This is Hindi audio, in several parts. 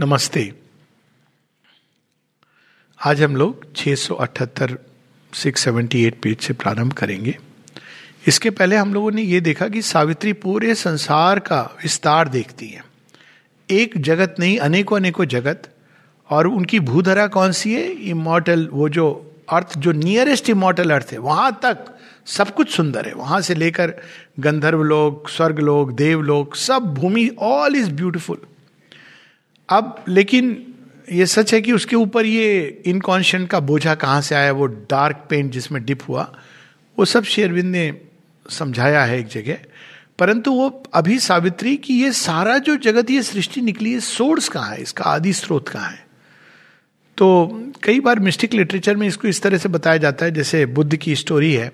नमस्ते। आज हम लोग 678 678 पेज से प्रारंभ करेंगे। इसके पहले हम लोगों ने यह देखा कि सावित्री पूरे संसार का विस्तार देखती है। एक जगत नहीं, अनेकों अनेकों जगत। और उनकी भूधरा कौन सी है? इमोटल वो जो अर्थ जो नियरेस्ट इमोटल अर्थ है, वहाँ तक सब कुछ सुंदर है। वहाँ से लेकर गंधर्व लोग, स्वर्ग लोग, देव लोग, सब भूमि ऑल इज़ ब्यूटिफुल अब लेकिन ये सच है कि उसके ऊपर ये इनकॉन्शियंट का बोझा कहाँ से आया, वो डार्क पेंट जिसमें डिप हुआ, वो सब शेरविंद ने समझाया है एक जगह। परंतु वो अभी सावित्री की ये सारा जो जगत, ये सृष्टि निकली है सोर्स कहाँ है? इसका आदि स्रोत कहाँ है? तो कई बार मिस्टिक लिटरेचर में इसको इस तरह से बताया जाता है, जैसे बुद्ध की स्टोरी है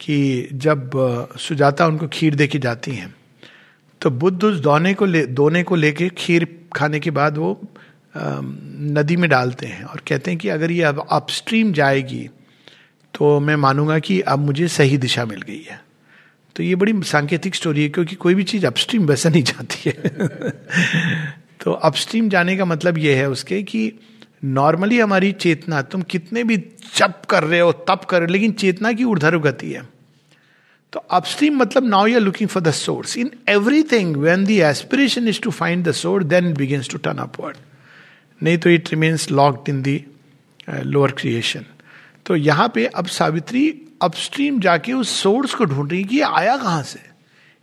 कि जब सुजाता उनको खीर दे जाती हैं तो बुद्ध उस दोने को ले, दोने को लेके खीर खाने के बाद वो नदी में डालते हैं और कहते हैं कि अगर ये अब अपस्ट्रीम जाएगी तो मैं मानूँगा कि अब मुझे सही दिशा मिल गई है। तो ये बड़ी सांकेतिक स्टोरी है, क्योंकि कोई भी चीज़ अपस्ट्रीम वैसे नहीं जाती है। तो अपस्ट्रीम जाने का मतलब ये है उसके कि नॉर्मली हमारी चेतना, तुम कितने भी चप कर रहे हो, तप कर रहे हो, लेकिन चेतना की ऊर्धर गति है। तो अपस्ट्रीम मतलब now you are looking for the source in everything when the aspiration is to find the source then begins to turn upward नहीं तो it remains locked in the lower creation तो यहाँ पे अब सावित्री अपस्ट्रीम जाके उस सोर्स को ढूंढ रही कि ये आया कहाँ से?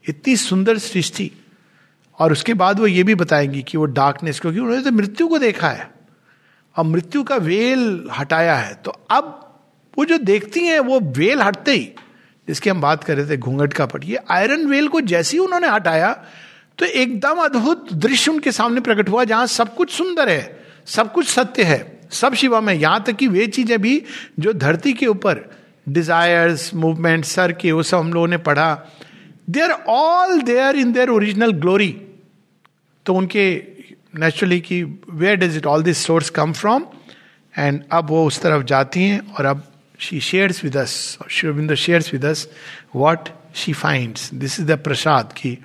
इतनी सुंदर सृष्टि। और उसके बाद वो ये भी बताएँगी कि वो डार्कनेस क्योंकि उन्होंने तो मृत्यु को देखा है। और मृत्यु का वेल हटाया है। तो अब वो जो देखती हैं, वो वेल हटते ही जिसकी हम बात कर रहे थे, घूंघट का पट। ये आयरन वेल को जैसे ही उन्होंने हटाया तो एकदम अद्भुत दृश्य उनके सामने प्रकट हुआ, जहाँ सब कुछ सुंदर है, सब कुछ सत्य है, सब शिवा में। यहाँ तक कि वे चीज़ें भी जो धरती के ऊपर डिजायर्स मूवमेंट सर के, वो सब हम लोगों ने पढ़ा। They are all there in their original glory तो उनके नेचुरली कि where does it all this source come from and अब वो उस तरफ़ जाती हैं और अब she shares with us शिवबिंदर shares with us what she finds this is the prasad कि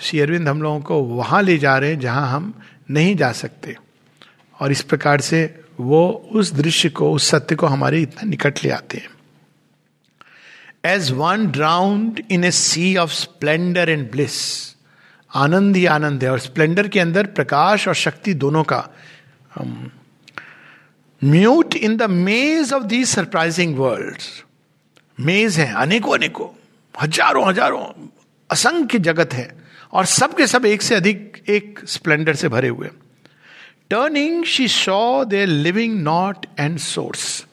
श्री अरविंद हम लोगों को वहाँ ले जा रहे हैं जहाँ हम नहीं जा सकते और इस प्रकार से वो उस दृश्य को उस सत्य को हमारे इतना निकट ले आते हैं as one drowned in a sea of splendour and bliss आनंद ही आनंद है और स्प्लेंडर के अंदर प्रकाश और शक्ति दोनों का mute in the maze of the surprising world maze है, अनेकों अनेकों, हज़ारों हज़ारों, असंख्य जगत है, और सबके सब एक से अधिक एक स्प्लेंडर से भरे हुए turning she saw the living knot and source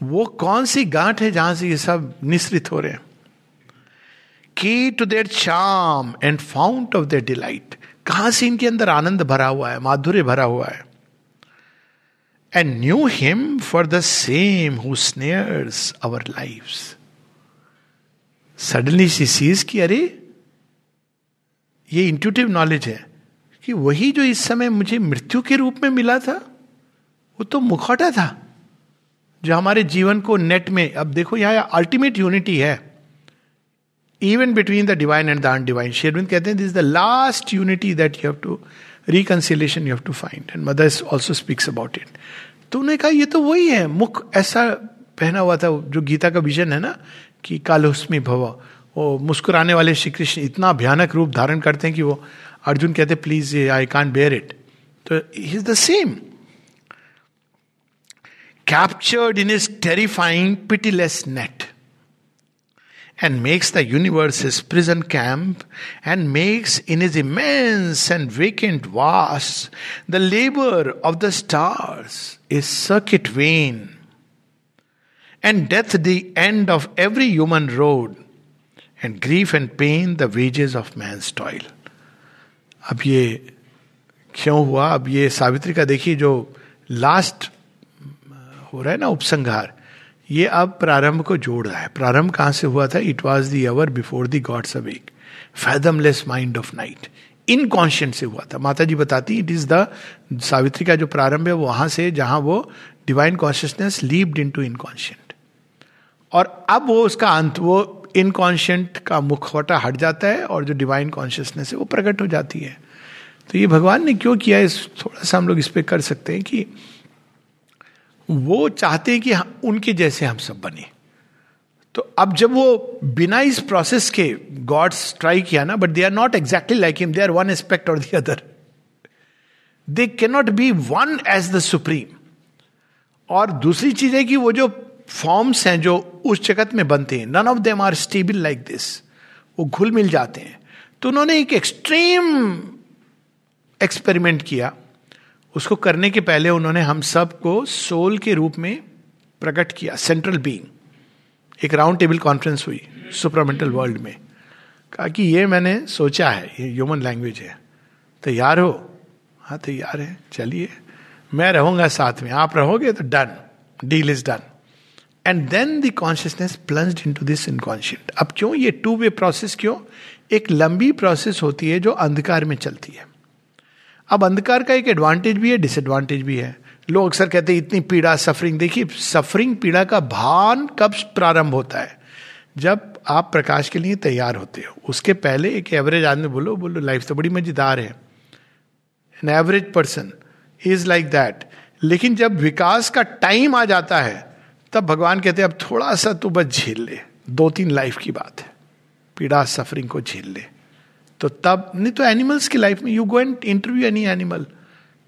वो कौन सी गांठ है जहाँ से ये सब निश्रित हो रहे हैं? की to their charm and fount of their delight कहाँ से इनके अंदर आनंद भरा हुआ है, माधुर्य भरा हुआ है? And knew him for the same who snares our life suddenly see sees की अरे ये इंट्यूटिव नॉलेज है कि वही जो इस समय मुझे मृत्यु के रूप में मिला था वो तो मुखौटा था जो हमारे जीवन को नेट में अब देखो यहाँ अल्टीमेट यूनिटी है even between the divine and the undivine शेरविंद कहते हैं this the last unity that you have to reconciliation you have to find and mother also speaks about it तो उन्होंने कहा, ये तो वही है, मुख ऐसा पहना हुआ था, जो गीता का विजन है ना, कि कालोस्मी भव। वो मुस्कुराने वाले श्री कृष्ण इतना भयानक रूप धारण करते हैं कि वो, अर्जुन कहते प्लीज़ ये आई कांट बेयर इट तो is the same captured in is terrifying pitiless net and makes the universe his prison camp, and makes in his immense and vacant vast the labor of the stars a circuit vain, and death the end of every human road, and grief and pain the wages of man's toil. अब ये क्यों हुआ अब ये सावित्री का देखिए जो लास्ट हो रहा है ना उपसंहार ये अब प्रारंभ को जोड़ रहा है। प्रारंभ कहाँ से हुआ था? It was the hour before the gods awake fathomless mind of night inconscient से हुआ था। माता जी बताती इट इज़ द सावित्री का जो प्रारंभ है वहाँ से जहाँ वो divine consciousness lived into inconscient और अब वो उसका अंत, वो इनकॉन्शियंट का मुखवटा हट जाता है और जो डिवाइन कॉन्शियसनेस है, वो प्रकट हो जाती है। तो ये भगवान ने क्यों किया इस थोड़ा सा हम लोग इस पर कर सकते हैं कि वो चाहते हैं कि उनके जैसे हम सब बने। तो अब जब वो बिना इस प्रोसेस के गॉड्स ट्राई किया ना but they are not exactly like him they are one aspect और the other they cannot be one as the supreme और दूसरी चीज़ है कि वो जो फॉर्म्स हैं जो उस जगत में बनते हैं none of them are stable like this वो घुल मिल जाते हैं। तो उन्होंने एक एक्सट्रीम एक्सपेरिमेंट किया। उसको करने के पहले उन्होंने हम सबको सोल के रूप में प्रकट किया सेंट्रल बीइंग एक राउंड टेबल कॉन्फ्रेंस हुई सुपरामेंटल वर्ल्ड में। कहा कि ये मैंने सोचा है, ये ह्यूमन लैंग्वेज है। तैयार हो? हाँ तैयार है, चलिए। मैं रहूँगा साथ में। आप रहोगे तो done deal is done and then the consciousness plunge into this inconscient अब क्यों ये टू वे प्रोसेस क्यों? एक लंबी प्रोसेस होती है जो अंधकार में चलती है। अब अंधकार का एक एडवांटेज भी है डिसएडवांटेज भी है। लोग अक्सर कहते हैं, इतनी पीड़ा सफरिंग देखिए सफरिंग पीड़ा का भान कब प्रारंभ होता है? जब आप प्रकाश के लिए तैयार होते हो। उसके पहले एक एवरेज आदमी बोलो बोलो लाइफ तो बड़ी मज़ेदार है। An average person is like that लेकिन जब विकास का टाइम आ जाता है, तब भगवान कहते हैं, अब थोड़ा सा तू बस झेल ले। दो तीन लाइफ की बात है। पीड़ा सफरिंग को झेल ले। तो तब, नहीं तो एनिमल्स की लाइफ में you go and interview any animal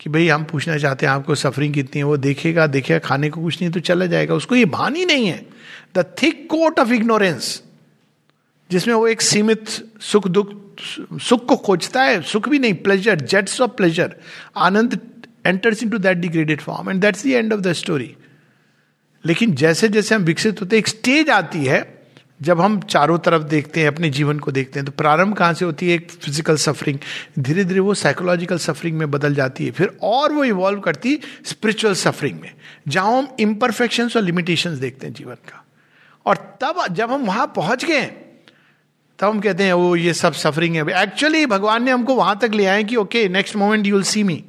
कि भाई हम पूछना चाहते हैं आपको सफरिंग कितनी है, वो देखेगा देखेगा, खाने को कुछ नहीं तो चला जाएगा। उसको ये भान ही नहीं है। The thick coat of ignorance जिसमें वो एक सीमित सुख दुख, सुख को खोजता है, सुख भी नहीं pleasure jets of pleasure ananda enters into that degraded form and that's the end of the story लेकिन जैसे जैसे हम विकसित होते एक स्टेज आती है जब हम चारों तरफ़ देखते हैं, अपने जीवन को देखते हैं तो प्रारंभ कहाँ से होती है? एक फ़िज़िकल सफरिंग धीरे धीरे वो साइकोलॉजिकल सफरिंग में बदल जाती है। फिर और वो इवॉल्व करती स्पिरिचुअल सफरिंग में, जहाँ हम इम्परफेक्शन और लिमिटेशन देखते हैं जीवन का। और तब जब हम वहाँ पहुँच गए, तब हम कहते हैं वो ये सब सफरिंग है एक्चुअली भगवान ने हमको वहाँ तक ले आए कि okay next moment you will see me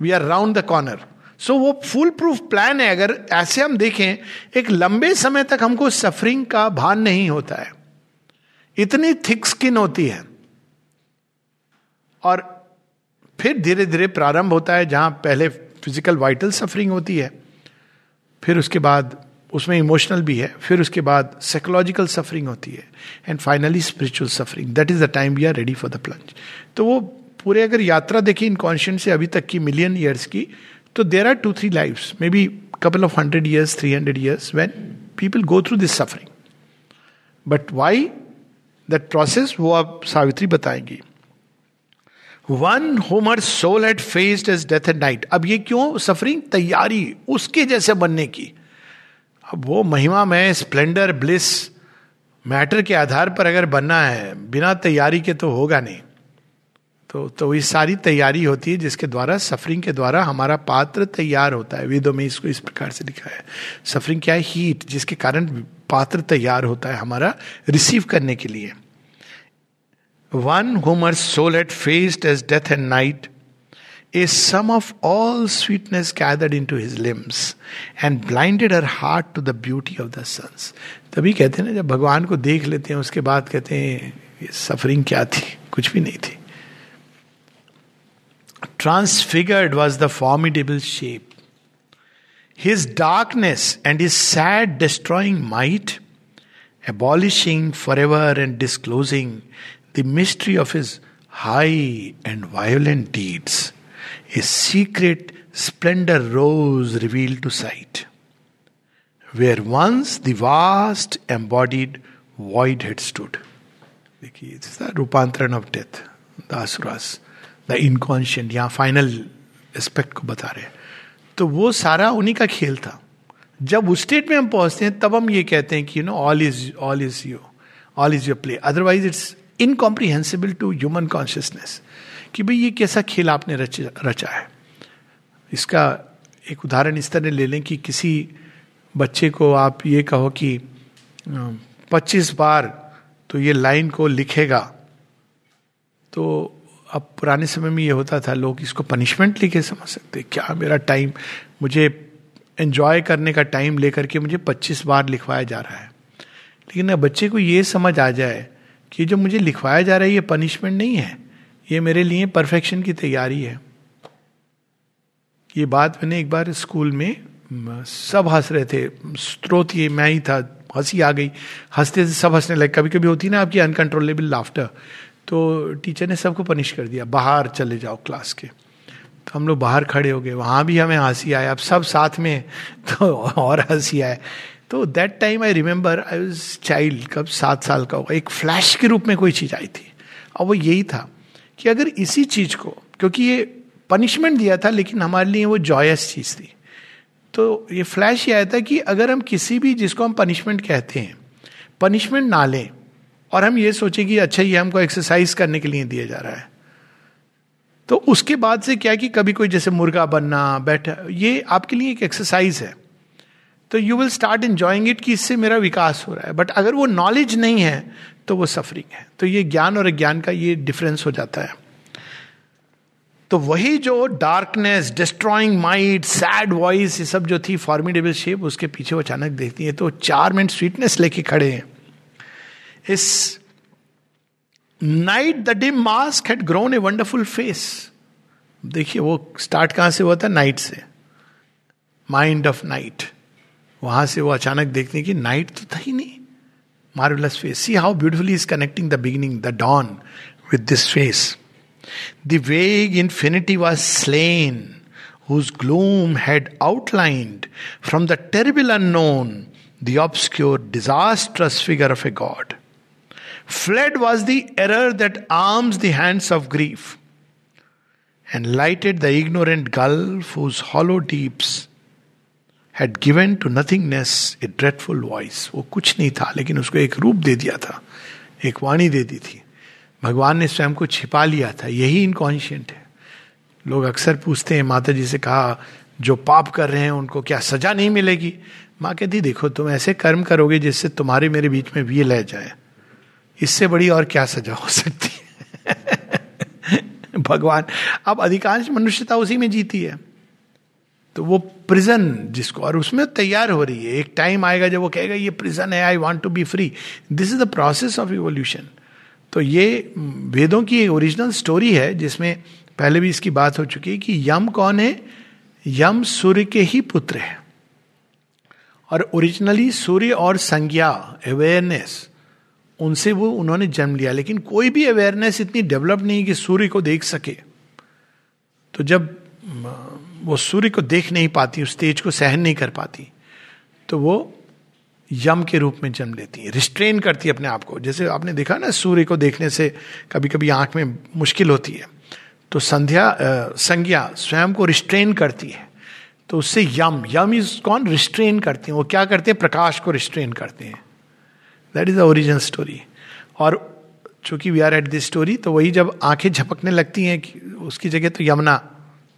we are round the corner so so, वो फुल प्रूफ प्लान है। अगर ऐसे हम देखें एक लंबे समय तक हमको सफरिंग का भान नहीं होता है। इतनी थिक स्किन होती है। और फिर धीरे धीरे प्रारंभ होता है जहाँ पहले फ़िज़िकल वाइटल सफरिंग होती है। फिर उसके बाद उसमें इमोशनल भी है। फिर उसके बाद साइकोलॉजिकल सफरिंग होती है। And finally spiritual suffering that is the time we are ready for the plunge तो वो पूरे अगर यात्रा देखिए इनकॉन्शियंट से अभी तक की मिलियन ईयर्स की तो there are two three life maybe couple of hundred years three hundred years when people go through this suffering but why that process वो आप सावित्री बताएँगी। One whom her soul at faced as death and night अब ये क्यों सफरिंग तैयारी उसके जैसे बनने की। अब वो महिमा में स्प्लेंडर ब्लिस मैटर के आधार पर अगर बनना है, बिना तैयारी के तो होगा नहीं। तो तो ये सारी तैयारी होती है जिसके द्वारा सफरिंग के द्वारा हमारा पात्र तैयार होता है। वेदों में इसको इस प्रकार से लिखा है। सफरिंग क्या है? हीट जिसके कारण पात्र तैयार होता है हमारा रिसीव करने के लिए। One whom her soul at faced as death and night a sum of all sweetness gathered into his limbs and blinded her heart to the beauty of the suns तभी कहते हैं ना, जब भगवान को देख लेते हैं, उसके बाद कहते हैं, ये सफरिंग क्या थी? कुछ भी नहीं थी। Transfigured was the formidable shape. His darkness and his sad destroying might, abolishing forever and disclosing the mystery of his high and violent deeds, a secret splendor rose revealed to sight. Where once the vast embodied void had stood. देखिए इट्स द रूपांतरण of death the asuras The inconscient यहाँ फाइनल एस्पेक्ट को बता रहे तो वो सारा उन्हीं का खेल था। जब उस स्टेट में हम पहुँचते हैं तब हम ये कहते हैं कि you know all is all is you all is your play otherwise it's incomprehensible to human consciousness कि भाई ये कैसा खेल आपने रच, रचा है। इसका एक उदाहरण इस तरह ले लें कि किसी बच्चे को आप ये कहो कि पच्चीस बार तो ये लाइन को लिखेगा तो अब पुराने समय में ये होता था, लोग इसको पनिशमेंट लेके समझ सकते, क्या मेरा टाइम मुझे एंजॉय करने का टाइम लेकर के मुझे 25 बार लिखवाया जा रहा है। लेकिन बच्चे को ये समझ आ जाए कि जो मुझे लिखवाया जा रहा है, ये पनिशमेंट नहीं है, ये मेरे लिए परफेक्शन की तैयारी है। ये बात मैंने एक बार स्कूल में सब हंस रहे थे स्त्रोत ये, मैं ही था, हँसी आ गई, हँसते से सब हंसने लगे। कभी कभी होती ना आपकी अनकंट्रोलेबल लाफ्टर तो टीचर ने सबको पनिश कर दिया, बाहर चले जाओ क्लास के। तो हम लोग बाहर खड़े हो गए, वहाँ भी हमें हँसी आया अब सब साथ में तो और हँसी आए। तो that time I remember I was child कब सात साल का होगा, एक फ्लैश के रूप में कोई चीज़ आई थी। और वो यही था कि अगर इसी चीज़ को, क्योंकि ये पनिशमेंट दिया था, लेकिन हमारे लिए वो जॉयस चीज़ थी। तो ये फ्लैश ये आया था कि अगर हम किसी भी जिसको हम पनिशमेंट कहते हैं पनिशमेंट ना लें और हम ये सोचे कि अच्छा ये हमको एक्सरसाइज करने के लिए दिया जा रहा है। तो उसके बाद से क्या कि कभी कोई जैसे मुर्गा बनना, बैठा, ये आपके लिए एक एक्सरसाइज है। तो you will start enjoying it कि इससे मेरा विकास हो रहा है। बट अगर वो नॉलेज नहीं है तो वो सफरिंग है। तो ये ज्ञान और अज्ञान का ये डिफरेंस हो जाता है। तो वही जो darkness destroying mind sad voice ये सब जो थी फॉर्मिडेबल शेप उसके पीछे वो अचानक देखती है। तो चार मिनट स्वीटनेस लेके खड़े हैं। इस night the dim mask had grown a wonderful face देखिए वो स्टार्ट कहाँ से हुआ था? नाइट से। माइंड ऑफ़ नाइट वहाँ से वो अचानक देखते हैं कि नाइट तो था ही नहीं। Marvellous face see how beautifully is connecting the beginning the dawn with this face the vague infinity was slain whose gloom had outlined from the terrible unknown the obscure, disastrous figure of a god. Fled was the error that arms the hands of grief, and lighted the ignorant gulf whose hollow deeps had given to nothingness a dreadful voice. वो कुछ नहीं था लेकिन उसको एक रूप दे दिया था एक वाणी दे दी थी। भगवान ने स्वयं को छिपा लिया था। यही इनकॉन्शियंट है। लोग अक्सर पूछते हैं माता जी से कहा जो पाप कर रहे हैं उनको क्या सजा नहीं मिलेगी? माँ कहती देखो तुम ऐसे कर्म करोगे जिससे तुम्हारे मेरे बीच में वी लह जाए। इससे बड़ी और क्या सजा हो सकती है? भगवान, अब अधिकांश मनुष्यता उसी में जीती है। तो वो प्रिजन जिसको, और उसमें तैयार हो रही है। एक टाइम आएगा जब वो कहेगा, ये प्रिजन है I want to be free this is the process of evolution तो ये वेदों की एक ओरिजिनल स्टोरी है, जिसमें पहले भी इसकी बात हो चुकी है कि यम कौन है? यम सूर्य के ही पुत्र है। और ओरिजिनली सूर्य और संज्ञा अवेयरनेस उनसे वो उन्होंने जन्म लिया, लेकिन कोई भी अवेयरनेस इतनी डेवलप नहीं कि सूर्य को देख सके। तो जब वो सूर्य को देख नहीं पाती, उस तेज को सहन नहीं कर पाती तो वो यम के रूप में जन्म लेती है। रिस्ट्रेन करती है अपने आप को। जैसे आपने देखा ना, सूर्य को देखने से कभी कभी आँख में मुश्किल होती है। तो संध्या संज्ञा स्वयं को रिस्ट्रेन करती है। तो उससे यम यम इज़ कौन? रिस्ट्रेन करते हैं। वो क्या करते हैं? प्रकाश को रिस्ट्रेन करते हैं। That is the original story और चूँकि we are at this story तो वही जब आँखें झपकने लगती हैं कि उसकी जगह तो यमुना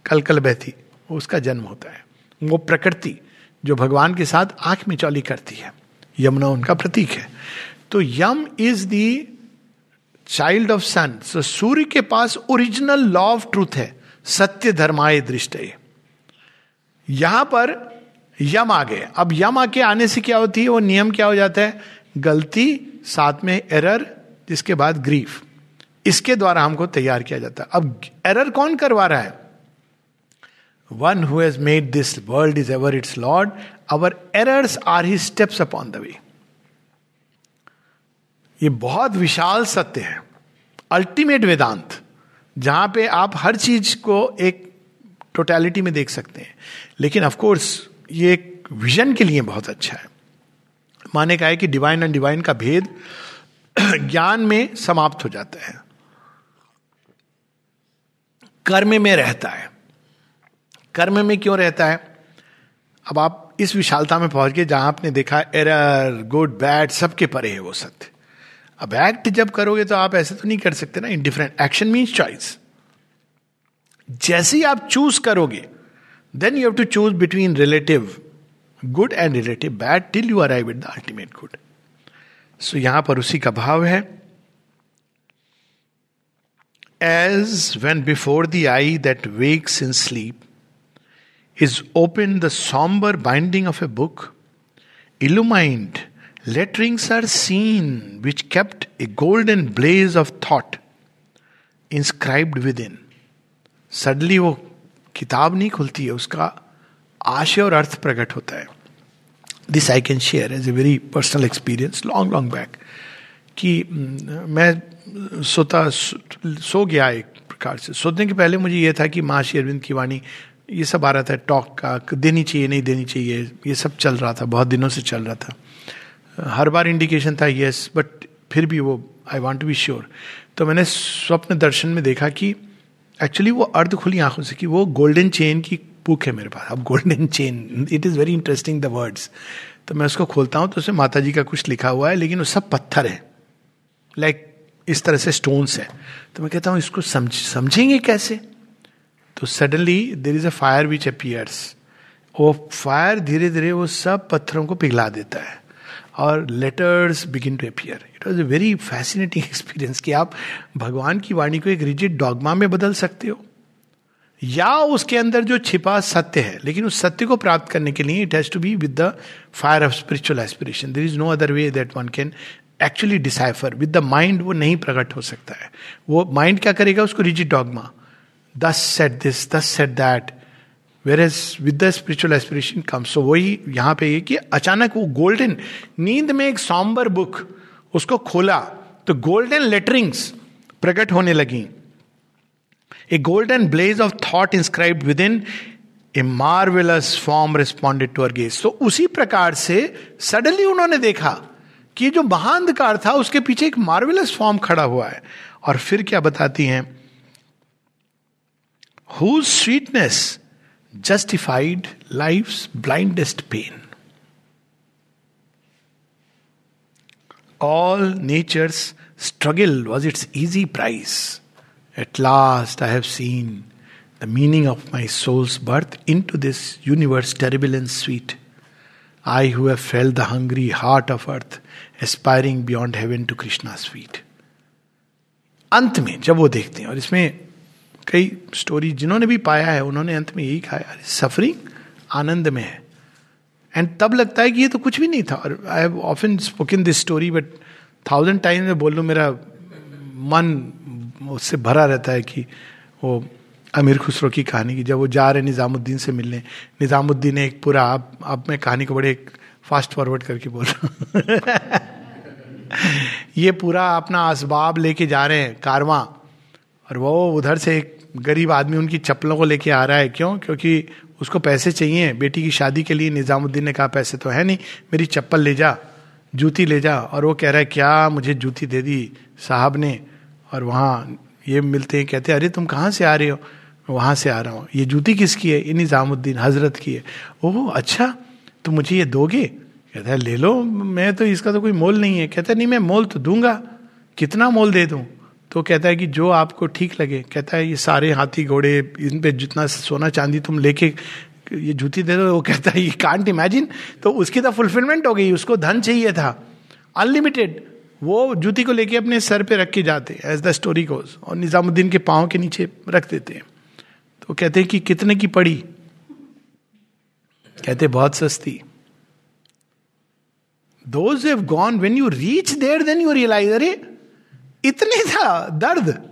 कल कल बहती, उसका जन्म होता है। वो प्रकृति जो भगवान के साथ आँख में चौली करती है। यमुना उनका प्रतीक है। तो Yama is the child of sun so Surya के पास ओरिजिनल लॉ ऑफ़ ट्रूथ है। सत्य धर्माय दृष्ट यहाँ पर यम आ गए। अब यम आके आने से क्या होती है? वो नियम क्या हो जाता है? गलती, साथ में एरर, जिसके बाद ग्रीफ इसके द्वारा हमको तैयार किया जाता है। अब एरर कौन करवा रहा है? One has made this world is ever its lord our errors are he steps upon the way ये बहुत विशाल सत्य है। अल्टीमेट वेदांत, जहाँ पे आप हर चीज़ को एक टोटलिटी में देख सकते हैं। लेकिन ऑफ़ कोर्स ये एक विजन के लिए बहुत अच्छा है। माने का है कि डिवाइन एंड डिवाइन का भेद ज्ञान में समाप्त हो जाता है। कर्म में रहता है। कर्म में क्यों रहता है? अब आप इस विशालता में पहुँच गए जहाँ आपने देखा एरर गुड बैड सबके परे है वो सत्य। अब एक्ट जब करोगे तो आप ऐसे तो नहीं कर सकते ना। In different action means choice जैसे ही आप चूज़ करोगे then you have to choose between relative good and relative bad till you arrive it the ultimate good so यहाँ पर उसी का भाव है। As when before the eye that wakes in sleep is open the sombre binding of a book illumined letterings are seen which kept a gold and blaze of thought inscribed with in suddenly वो किताब नहीं खुलती है, उसका आशय और अर्थ प्रकट होता है। This I can share as a very personal experience long long back कि मैं सोता, सो गया एक प्रकार से। सोने के पहले मुझे यह था कि माँ श्री अरविंद की वाणी, ये सब आ रहा था टॉक का देनी चाहिए, नहीं देनी चाहिए, ये सब चल रहा था, बहुत दिनों से चल रहा था। हर बार इंडिकेशन था यस बट फिर भी वो I want to be sure तो मैंने स्वप्न दर्शन में देखा कि एक्चुअली वो अर्ध खुली आँखों से, कि वो गोल्डन चेन की बुक है मेरे पास अब golden chain it is very interesting the words तो मैं उसको खोलता हूँ तो उसमें माता जी का कुछ लिखा हुआ है लेकिन वो सब पत्थर है। लाइक like, इस तरह से स्टोन्स है। तो मैं कहता हूँ इसको समझ समझेंगे कैसे? तो suddenly there is a fire which appears वो फायर धीरे धीरे वो सब पत्थरों को पिघला देता है। और letters begin to appear it was a very fascinating experience कि आप भगवान की वाणी को एक रिजिड डॉगमा में बदल सकते हो। या उसके अंदर जो छिपा सत्य है, लेकिन उस सत्य को प्राप्त करने के लिए it has to be with the fire of spiritual aspiration there is no other way that one can actually decipher with the mind वो नहीं प्रकट हो सकता है। वो माइंड क्या करेगा? उसको rigid dogma thus set this thus set that whereas with the spiritual aspiration come so वही यहाँ पे कि अचानक वो गोल्डन नींद में एक सॉम्बर बुक उसको खोला तो गोल्डन लेटरिंग्स प्रकट होने लगी। Golden blaze of thought inscribe within a marvellous form responded to our guess तो उसी प्रकार से सडनली उन्होंने देखा कि जो महाअंधकार था, उसके पीछे एक मार्वेलस फॉर्म खड़ा हुआ है। और फिर क्या बताती हैं? Whose sweetness justified life blindest pain all nature's struggle was its easy price at last I have seen the meaning of my soul's birth into this universe terrible and sweet I who felt the hungry heart of earth aspiring beyond heaven to Krishna sweet अंत में जब वो देखते हैं, और इसमें कई स्टोरी जिन्होंने भी पाया है, उन्होंने अंत में यही कहा सफरिंग आनंद में है. एंड तब लगता है कि ये तो कुछ भी नहीं था। और I have often spoken this story but thousand time में बोल लूँ मेरा मन उससे भरा रहता है कि वो अमीर खुसरो की कहानी की, जब वो जा रहे निज़ामुद्दीन से मिलने। निज़ामुद्दीन ने एक पूरा, आप अब मैं कहानी को बड़े फास्ट फॉरवर्ड करके बोल रहा ये पूरा अपना असबाब लेके जा रहे हैं, कारवां। और वो उधर से एक गरीब आदमी उनकी चप्पलों को लेके आ रहा है। क्यों? क्योंकि उसको पैसे चाहिए। बेटी की शादी के लिए निज़ामुद्दीन ने कहा, पैसे तो है नहीं, मेरी चप्पल ले जा, जूती ले जा। और वो कह रहा है, क्या मुझे जूती दे दी? साहब ने और वहाँ ये मिलते हैं, कहते हैं, अरे, तुम कहाँ से आ रहे हो? वहाँ से आ रहा हूँ। ये जूती किसकी है? ये निज़ामुद्दीन हज़रत की है। ओह अच्छा तो मुझे ये दोगे? कहता है, ले लो, मैं तो इसका तो कोई मोल नहीं है। कहता है, नहीं, मैं मोल तो दूँगा। कितना मोल दे दूँ? तो कहता है कि जो आपको ठीक लगे। कहता है, ये सारे हाथी घोड़े, इन पे जितना सोना चांदी तुम लेके ये जूती दे दो। वो कहता है, ये कांट इमेजिन तो उसकी तो फुलफिलमेंट हो गई, उसको धन चाहिए था। अनलिमिटेड वो जूती को लेके अपने सर पे रख के जाते एज द स्टोरी गोज और निजामुद्दीन के पाँव के नीचे रख देते हैं। तो कहते हैं कि कितने की पड़ी? कहते बहुत सस्ती। Those have gone when you reach there then you realise अरे, इतने था, दर्द।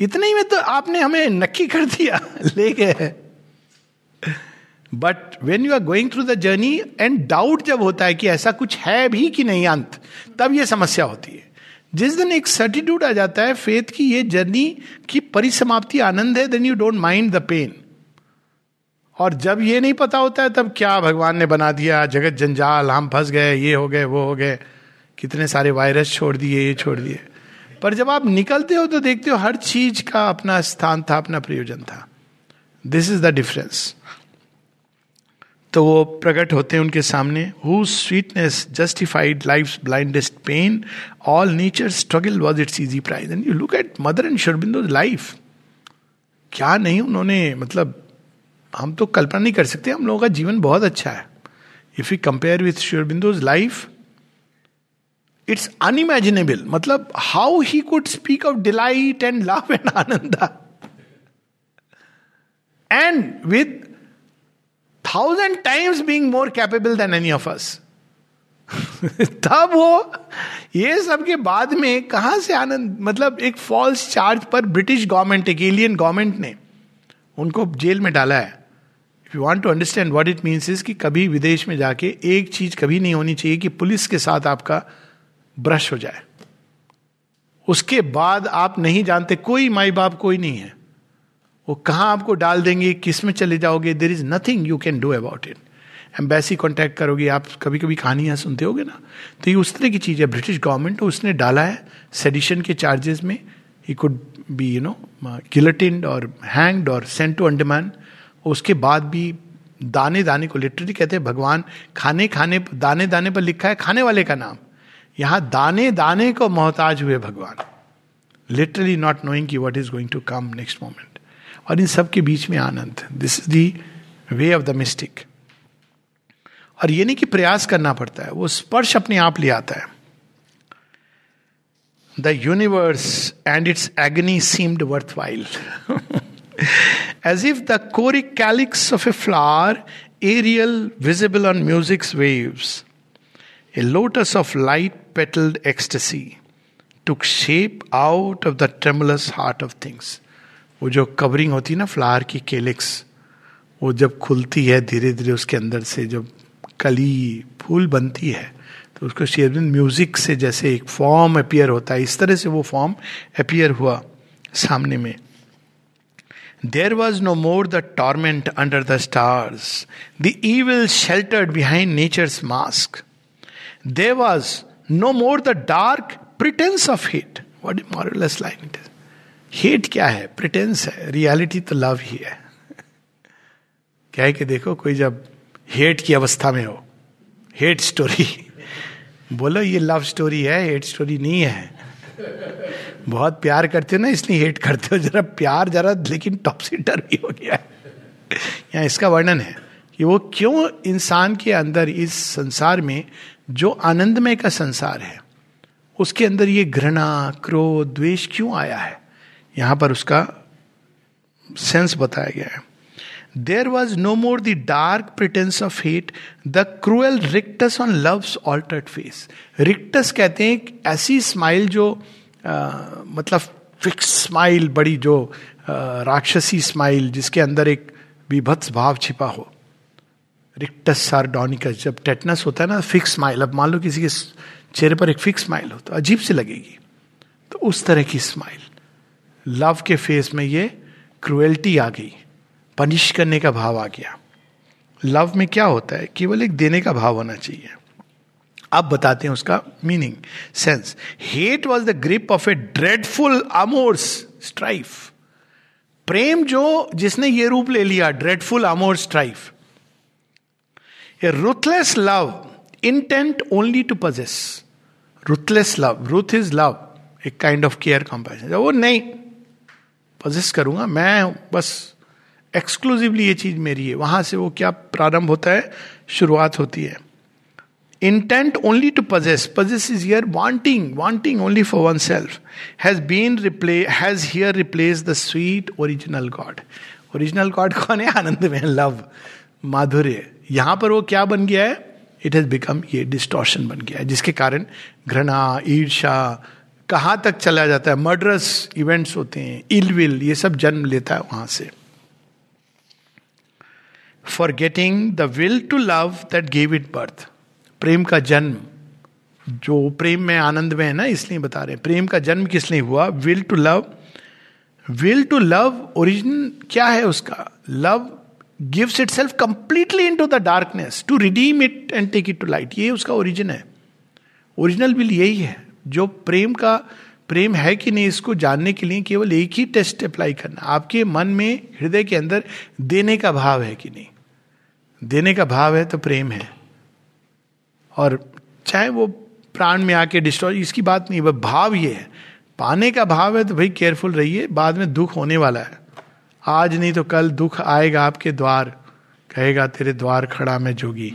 इतने ही में तो आपने हमें नक्की कर दिया ले गए but when you are going through the journey and doubt जब होता है कि ऐसा कुछ है भी कि नहीं अंत, तब यह समस्या होती है। जिस दिन एक सर्टिट्यूड आ जाता है फेथ की, ये जर्नी की परिसमाप्ति आनंद है then you don't mind the pain और जब ये नहीं पता होता है, तब क्या भगवान ने बना दिया, जगत जंजाल, हम फंस गए, ये हो गए, वो हो गए, कितने सारे वायरस छोड़ दिए, ये छोड़ दिए। पर जब आप निकलते हो तो देखते हो हर चीज़ का अपना स्थान था, अपना प्रयोजन था। दिस इज़ द डिफरेंस तो वो प्रकट होते हैं उनके सामने who sweetness justified life blindest pain all nature struggle was its easy prize and you look at mother and शर्बिंदो life क्या नहीं उन्होंने मतलब हम तो कल्पना नहीं कर सकते, हम लोगों का जीवन बहुत अच्छा है। If you compare with Sri Aurobindo's life it's unimaginable मतलब how he could speak of delight and love and Anand and with thousand times being more capable than any of us तब वो, ये सब के बाद में कहा से आनंद मतलब एक फॉल्स चार्ज पर ब्रिटिश गवर्नमेंट एक एलियन गवर्नमेंट ने उनको जेल में डाला है। If you want to understand what it means is कि कभी विदेश में जाके एक चीज़ कभी नहीं होनी चाहिए कि पुलिस के साथ आपका ब्रश हो जाए। उसके बाद आप नहीं जानते, कोई माई बाप कोई नहीं है। वो कहाँ आपको डाल देंगे, किसमें चले जाओगे there is nothing you can do about it embassy contact करोगे, आप कभी कभी कहानियाँ सुनते होगे ना? तो ये उस तरह की चीज़ है ब्रिटिश गवर्नमेंट उसने डाला है सेडिशन के चार्जेस में he could be you know guillotine और हैंग्ड और सेंट टू अंडमान उसके बाद भी दाने दाने को लिटरली कहते हैं, भगवान खाने खाने दाने दाने पर लिखा है, खाने वाले का नाम। यहाँ दाने दाने को मोहताज हुए भगवान। लिटरली नॉट नोइंग की what is going to come next moment और इन सब के बीच में आनंद। This is the way of the mystic और ये नहीं कि प्रयास करना पड़ता है, वो स्पर्श अपने आप ले आता है। The universe and its agony seemed worthwhile as if the choric calyx of a flower aerial visible on music's waves a lotus of light petalled ecstasy took shape out of the tremulous heart of things वो जो कवरिंग होती है ना फ्लावर की केलिक्स, वो जब खुलती है धीरे धीरे उसके अंदर से जब कली फूल बनती है तो उसको शेरविन म्यूज़िक से जैसे एक फॉर्म अपियर होता है, इस तरह से वो फॉर्म अपियर हुआ सामने में। There was no more the torment under the stars the evil sheltered behind nature's mask there was no more the dark pretence of hate what marvellous line it is hate क्या है? प्रिटेंस है. रियलिटी तो लव ही है. क्या है कि देखो, कोई जब हेट की अवस्था में हो हेट स्टोरी बोलो ये लव स्टोरी है हेट स्टोरी नहीं है. बहुत प्यार करते हो ना, इसलिए हेट करते हो. जरा प्यार, जरा, लेकिन टॉप सीटर भी हो गया है. यहाँ इसका वर्णन है कि वो क्यों इंसान के अंदर इस संसार में, जो आनंदमय का संसार है, उसके अंदर ये घृणा, क्रोध, द्वेष क्यों आया है? यहाँ पर उसका सेंस बताया गया है। There was no more the dark pretence of hate the cruel rictus on love's altered face rictus कहते हैं एक ऐसी स्माइल जो आ, मतलब फिक्स स्माइल बड़ी जो आ, राक्षसी स्माइल जिसके अंदर एक विभत्स भाव छिपा हो। रिक्टस सारडोनिकस जब टेटनस होता है ना फिक्स स्माइल अब मान लो किसी के चेहरे पर एक फिक्स स्माइल हो तो अजीब से लगेगी। तो उस तरह की स्माइल लव के फेस में ये क्रुएल्टी आ गई पनिश करने का भाव आ गया। लव में क्या होता है? केवल एक देने का भाव होना चाहिए। अब बताते हैं उसका meaning sense hate was the grip of a dreadful amorous strife प्रेम जो जिसने ये रूप ले लिया dreadful amour strife a ruthless love intent only to possess ruthless love ruth is love एक काइंड ऑफ़ केयर कंपेशन वो नहीं पजेस करूँगा मैं बस एक्सक्लूसिवली ये चीज़ मेरी है वहाँ से वो क्या प्रारंभ होता है शुरुआत होती है intent only to possess possess is here wanting wanting only for oneself has been replaced has here replaced the sweet original god original god कौन है आनंद में लव माधुर्य यहाँ पर वो क्या बन गया है इट हैज़ बिकम ये डिस्टोर्शन बन गया है जिसके कारण घृणा ईर्षा कहाँ तक चला जाता है? मर्डरस इवेंट्स होते हैं। इल विल ये सब जन्म लेता है वहाँ से। Forgetting the will to love that gave it birth प्रेम का जन्म। जो प्रेम में आनंद में है ना, इसलिए बता रहे हैं। प्रेम का जन्म किस लिए हुआ? Will to love will to love origin क्या है उसका? Love gives itself completely into the darkness to redeem it and take it to light ये उसका ओरिजिन है। ओरिजिनल विल यही है। जो प्रेम का, प्रेम है कि नहीं, इसको जानने के लिए केवल एक ही टेस्ट अप्लाई करना। आपके मन में, हृदय के अंदर देने का भाव है कि नहीं? देने का भाव है तो प्रेम है। और चाहे वो प्राण में आके डिस्ट्रॉय इसकी बात नहीं वह भाव ये है। पाने का भाव है तो भाई केयरफुल रहिए, बाद में दुख होने वाला है। आज नहीं तो कल दुख आएगा आपके द्वार। कहेगा, तेरे द्वार खड़ा मैं जोगी।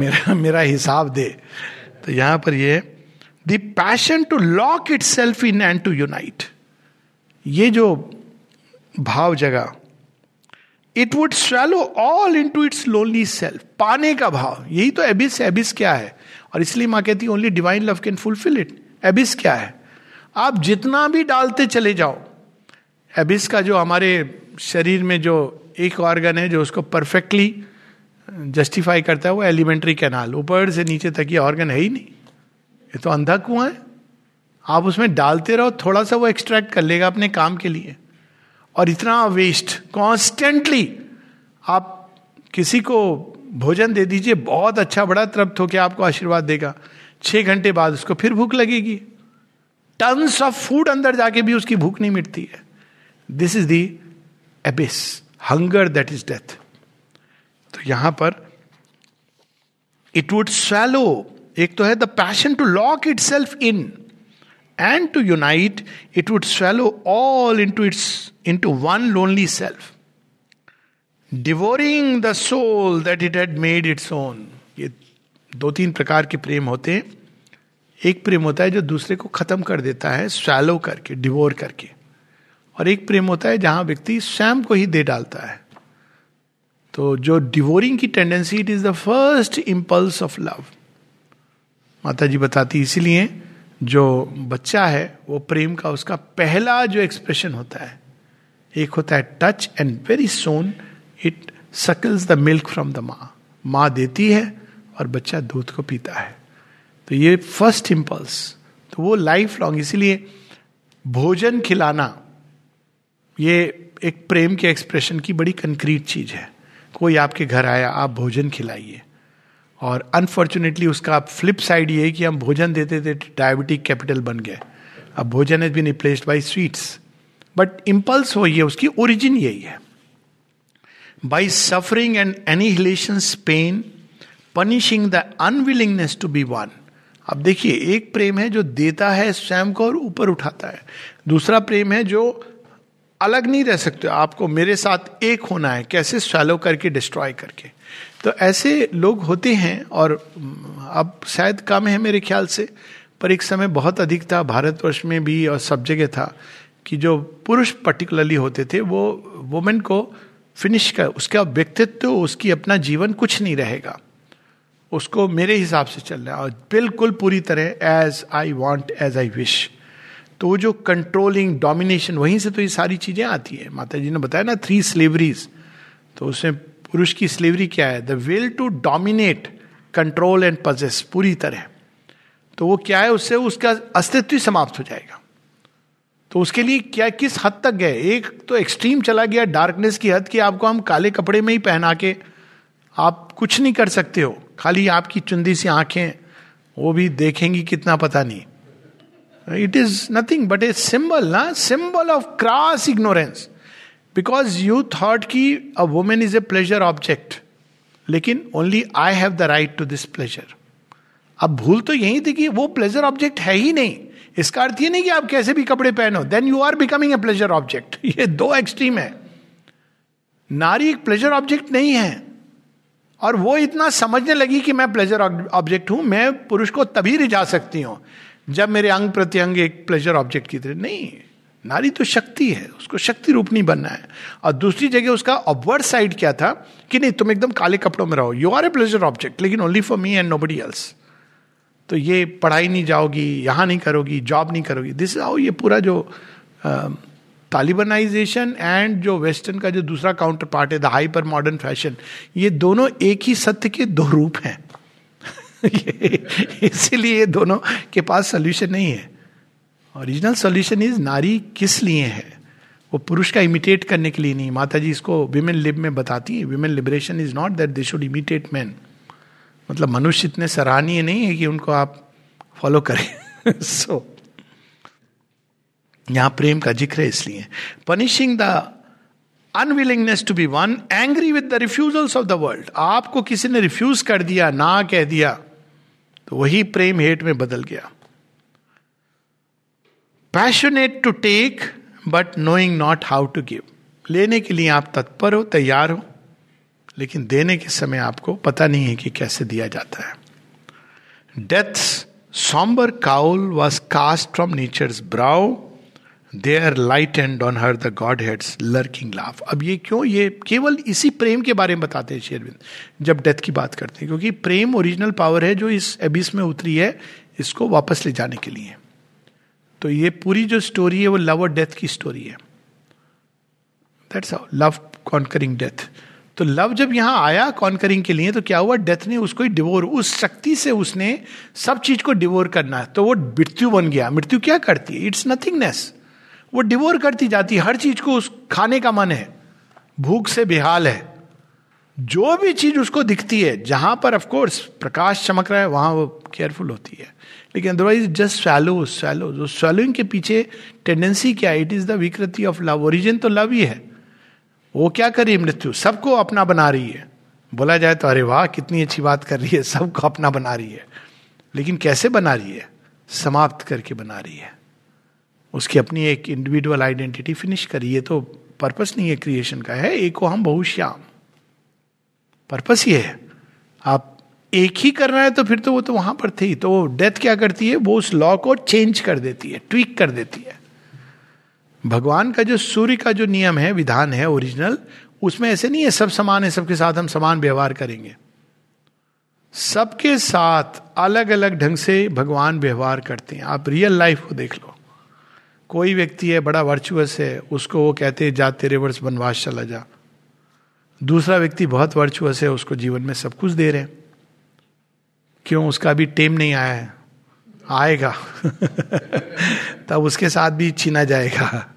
मेरा मेरा हिसाब दे। तो यहाँ पर ये the passion to lock itself in and to unite ये जो भाव जगह it would swallow all into its lonely self पाने का भाव, यही तो एबिस एबिस क्या है? और इसलिए माँ कहती only divine love can fulfil it abyss क्या है? आप जितना भी डालते चले जाओ एबिस का जो हमारे शरीर में जो एक ऑर्गन है, जो उसको परफेक्टली जस्टिफाई करता है, वो एलिमेंट्री कैनाल ऊपर से नीचे तक ये ऑर्गन है ही नहीं। ये तो अंधा कुआँ है। आप उसमें डालते रहो, थोड़ा सा वो एक्सट्रैक्ट कर लेगा अपने काम के लिए। और इतना वेस्ट कॉन्स्टेंटली आप किसी को भोजन दे दीजिए, बहुत अच्छा बड़ा तृप्त होकर आपको आशीर्वाद देगा। छह घंटे बाद उसको फिर भूख लगेगी। टन्स ऑफ़ फ़ूड अंदर जाके भी उसकी भूख नहीं मिटती है। This is the abyss hunger that is death तो यहाँ पर इट वुड स्वैलो एक तो है the passion to lock itself in and to unite it would swallow all into its into one lonely self devouring the soul that it had made its own ये दो तीन प्रकार के प्रेम होते हैं। एक प्रेम होता है जो दूसरे को खत्म कर देता है स्वैलो करके डिवोर करके। और एक प्रेम होता है जहाँ व्यक्ति स्वयं को ही दे डालता है। तो जो डिवोरिंग की tendency it is the first impulse of love Mata ji बताती इसीलिए जो बच्चा है, वो प्रेम का उसका पहला जो एक्सप्रेशन होता है, एक होता है touch and very soon it suckles the milk from the माँ माँ देती है और बच्चा दूध को पीता है। तो ये फ़र्स्ट इम्पल्स तो वो लाइफ लॉन्ग इसीलिए भोजन खिलाना, ये एक प्रेम के एक्सप्रेशन की बड़ी कंक्रीट चीज़ है। कोई आपके घर आया, आप भोजन खिलाइए। और अनफॉर्चुनेटली उसका फ्लिप साइड ये है कि हम भोजन देते थे डायबिटिक कैपिटल बन गए अब भोजन is been replaced by sweets but impulse वही है, उसकी ओरिजिन यही है। By suffering and annihilation pain punishing the unwillingness to be one अब देखिए, एक प्रेम है जो देता है स्वयं को और ऊपर उठाता है। दूसरा प्रेम है जो अलग नहीं रह सकते, आपको मेरे साथ एक होना है, कैसे स्वैलो करके डिस्ट्रॉय करके। तो ऐसे लोग होते हैं और अब शायद कम है मेरे ख्याल से, पर एक समय बहुत अधिक था, भारतवर्ष में भी और सब जगह था, कि जो पुरुष पर्टिकुलरली होते थे, वो वुमेन को फिनिश कर, उसका व्यक्तित्व, उसकी अपना जीवन कुछ नहीं रहेगा। उसको मेरे हिसाब से चल रहा है और बिल्कुल पूरी तरह as I want as I wish तो वो जो कंट्रोलिंग डोमिनेशन वहीं से तो ये सारी चीज़ें आती है। माता जी ने बताया ना थ्री स्लेवरीज तो उसमें पुरुष की स्लेवरी क्या है? The will to dominate control and possess पूरी तरह। तो वो क्या है? उससे उसका अस्तित्व ही समाप्त हो जाएगा। तो उसके लिए क्या, किस हद तक गए? एक तो एक्सट्रीम चला गया डार्कनेस की हद कि आपको हम काले कपड़े में ही पहना के आप कुछ नहीं कर सकते हो। खाली आपकी चुंदी सी आँखें, वो भी देखेंगी कितना पता नहीं। It is nothing but a symbol ना? Symbol of crass ignorance because you thought की a woman is a pleasure object लेकिन only I have the right to this pleasure अब भूल तो यही थी कि वो प्लेजर ऑब्जेक्ट है ही नहीं। इसका अर्थ ये नहीं कि आप कैसे भी कपड़े पहनो then you are becoming a pleasure object ये दो एक्सट्रीम है। नारी एक प्लेजर ऑब्जेक्ट नहीं है। और वो इतना समझने लगी कि मैं प्लेजर ऑब्जेक्ट हूँ, मैं पुरुष को तभी रिझा सकती हूँ, जब मेरे अंग प्रत्यंग एक प्लेजर ऑब्जेक्ट की तरह। नहीं। नारी तो शक्ति है, उसको शक्ति रूप नहीं बनना है। और दूसरी जगह उसका अपवर्ड साइड क्या था कि नहीं, तुम एकदम काले कपड़ों में रहो। You are a pleasure object लेकिन only for me and nobody else तो ये पढ़ाई नहीं जाओगी, यहाँ नहीं करोगी जॉब नहीं करोगी। दिस आओ ये पूरा जो तालिबनाइजेशन एंड जो वेस्टर्न का जो दूसरा काउंटर पार्ट है द हाइपर मॉडर्न फ़ैशन ये दोनों एक ही सत्य के दो रूप हैं। इसीलिए ये दोनों के पास सोल्यूशन नहीं है। ओरिजिनल सोल्यूशन इज़ नारी किस लिए है? वो पुरुष का इमिटेट करने के लिए नहीं। माता जी इसको विमेन लिब में बताती है। Women liberation is not that they should imitate man मतलब मनुष्य इतने सराहनीय नहीं है कि उनको आप फॉलो करें। सो so, यहाँ प्रेम का ज़िक्र है इसलिए। Punishing the unwillingness to be one angry with the refusals of the world आपको किसी ने रिफ्यूज कर दिया ना कह दिया तो वही प्रेम हेट में बदल गया। Passionate to take but knowing not how to give लेने के लिए आप तत्पर हो, तैयार हो, लेकिन देने के समय आपको पता नहीं है कि कैसे दिया जाता है। Death sombre cowl was cast from nature's brow they are light and on her the godheads lurking laugh अब ये क्यों? ये केवल इसी प्रेम के बारे में बताते हैं शेरविंद जब डेथ की बात करते हैं, क्योंकि प्रेम ओरिजिनल पावर है जो इस एबिस में उतरी है, इसको वापस ले जाने के लिए। तो ये पूरी जो स्टोरी है, वो लव और डेथ की स्टोरी है। That's how love conquering death तो लव जब यहाँ आया कॉन्करिंग के लिए तो क्या हुआ? डेथ ने उसको ही डिवोर उस शक्ति से उसने सब चीज़ को डिवोर करना तो वो मृत्यु बन गया। मृत्यु क्या करती है? इट्स नथिंगनेस वो डिवोर करती जाती है। हर चीज़ को उस खाने का मन है। भूख से बेहाल है। जो भी चीज़ उसको दिखती है, जहाँ पर ऑफकोर्स प्रकाश चमक रहा है, वहाँ वो केयरफुल होती है। लेकिन अदरवाइज़ जस्ट स्वैलो स्वैलो जो स्वैलोइंग के पीछे टेंडेंसी क्या है इट इज़ द विकृति ऑफ़ लव ओरिजिन तो लव ही है वो क्या करी मृत्यु सबको अपना बना रही है बोला जाए तो अरे वाह कितनी अच्छी बात कर रही है सबको अपना बना रही है लेकिन कैसे बना रही है समाप्त करके बना रही है उसकी अपनी एक इंडिविजुअल आइडेंटिटी फिनिश करी है तो पर्पस नहीं है क्रिएशन का है एक हम बहुश्याम पर्पस ये है आप एक ही कर रहा है तो फिर तो वो तो वहाँ पर थे। तो डेथ क्या करती है? वो उस लॉ को चेंज कर देती है, ट्वीक कर देती है। भगवान का जो सूर्य का जो नियम है, विधान है, ओरिजिनल, उसमें ऐसे नहीं है, सब समान है, सबके साथ हम समान व्यवहार करेंगे। सबके साथ अलग अलग ढंग से भगवान व्यवहार करते हैं। आप रियल लाइफ को देख लो। कोई व्यक्ति है, बड़ा वर्चुअस है, उसको वो कहते हैं, जा तेरे वर्ष वनवास चला जा। दूसरा व्यक्ति बहुत वर्चुअस है, उसको जीवन में सब कुछ दे रहे हैं। क्यों उसका भी टेम नहीं आया है? आएगा। तब उसके साथ भी छीना जाएगा।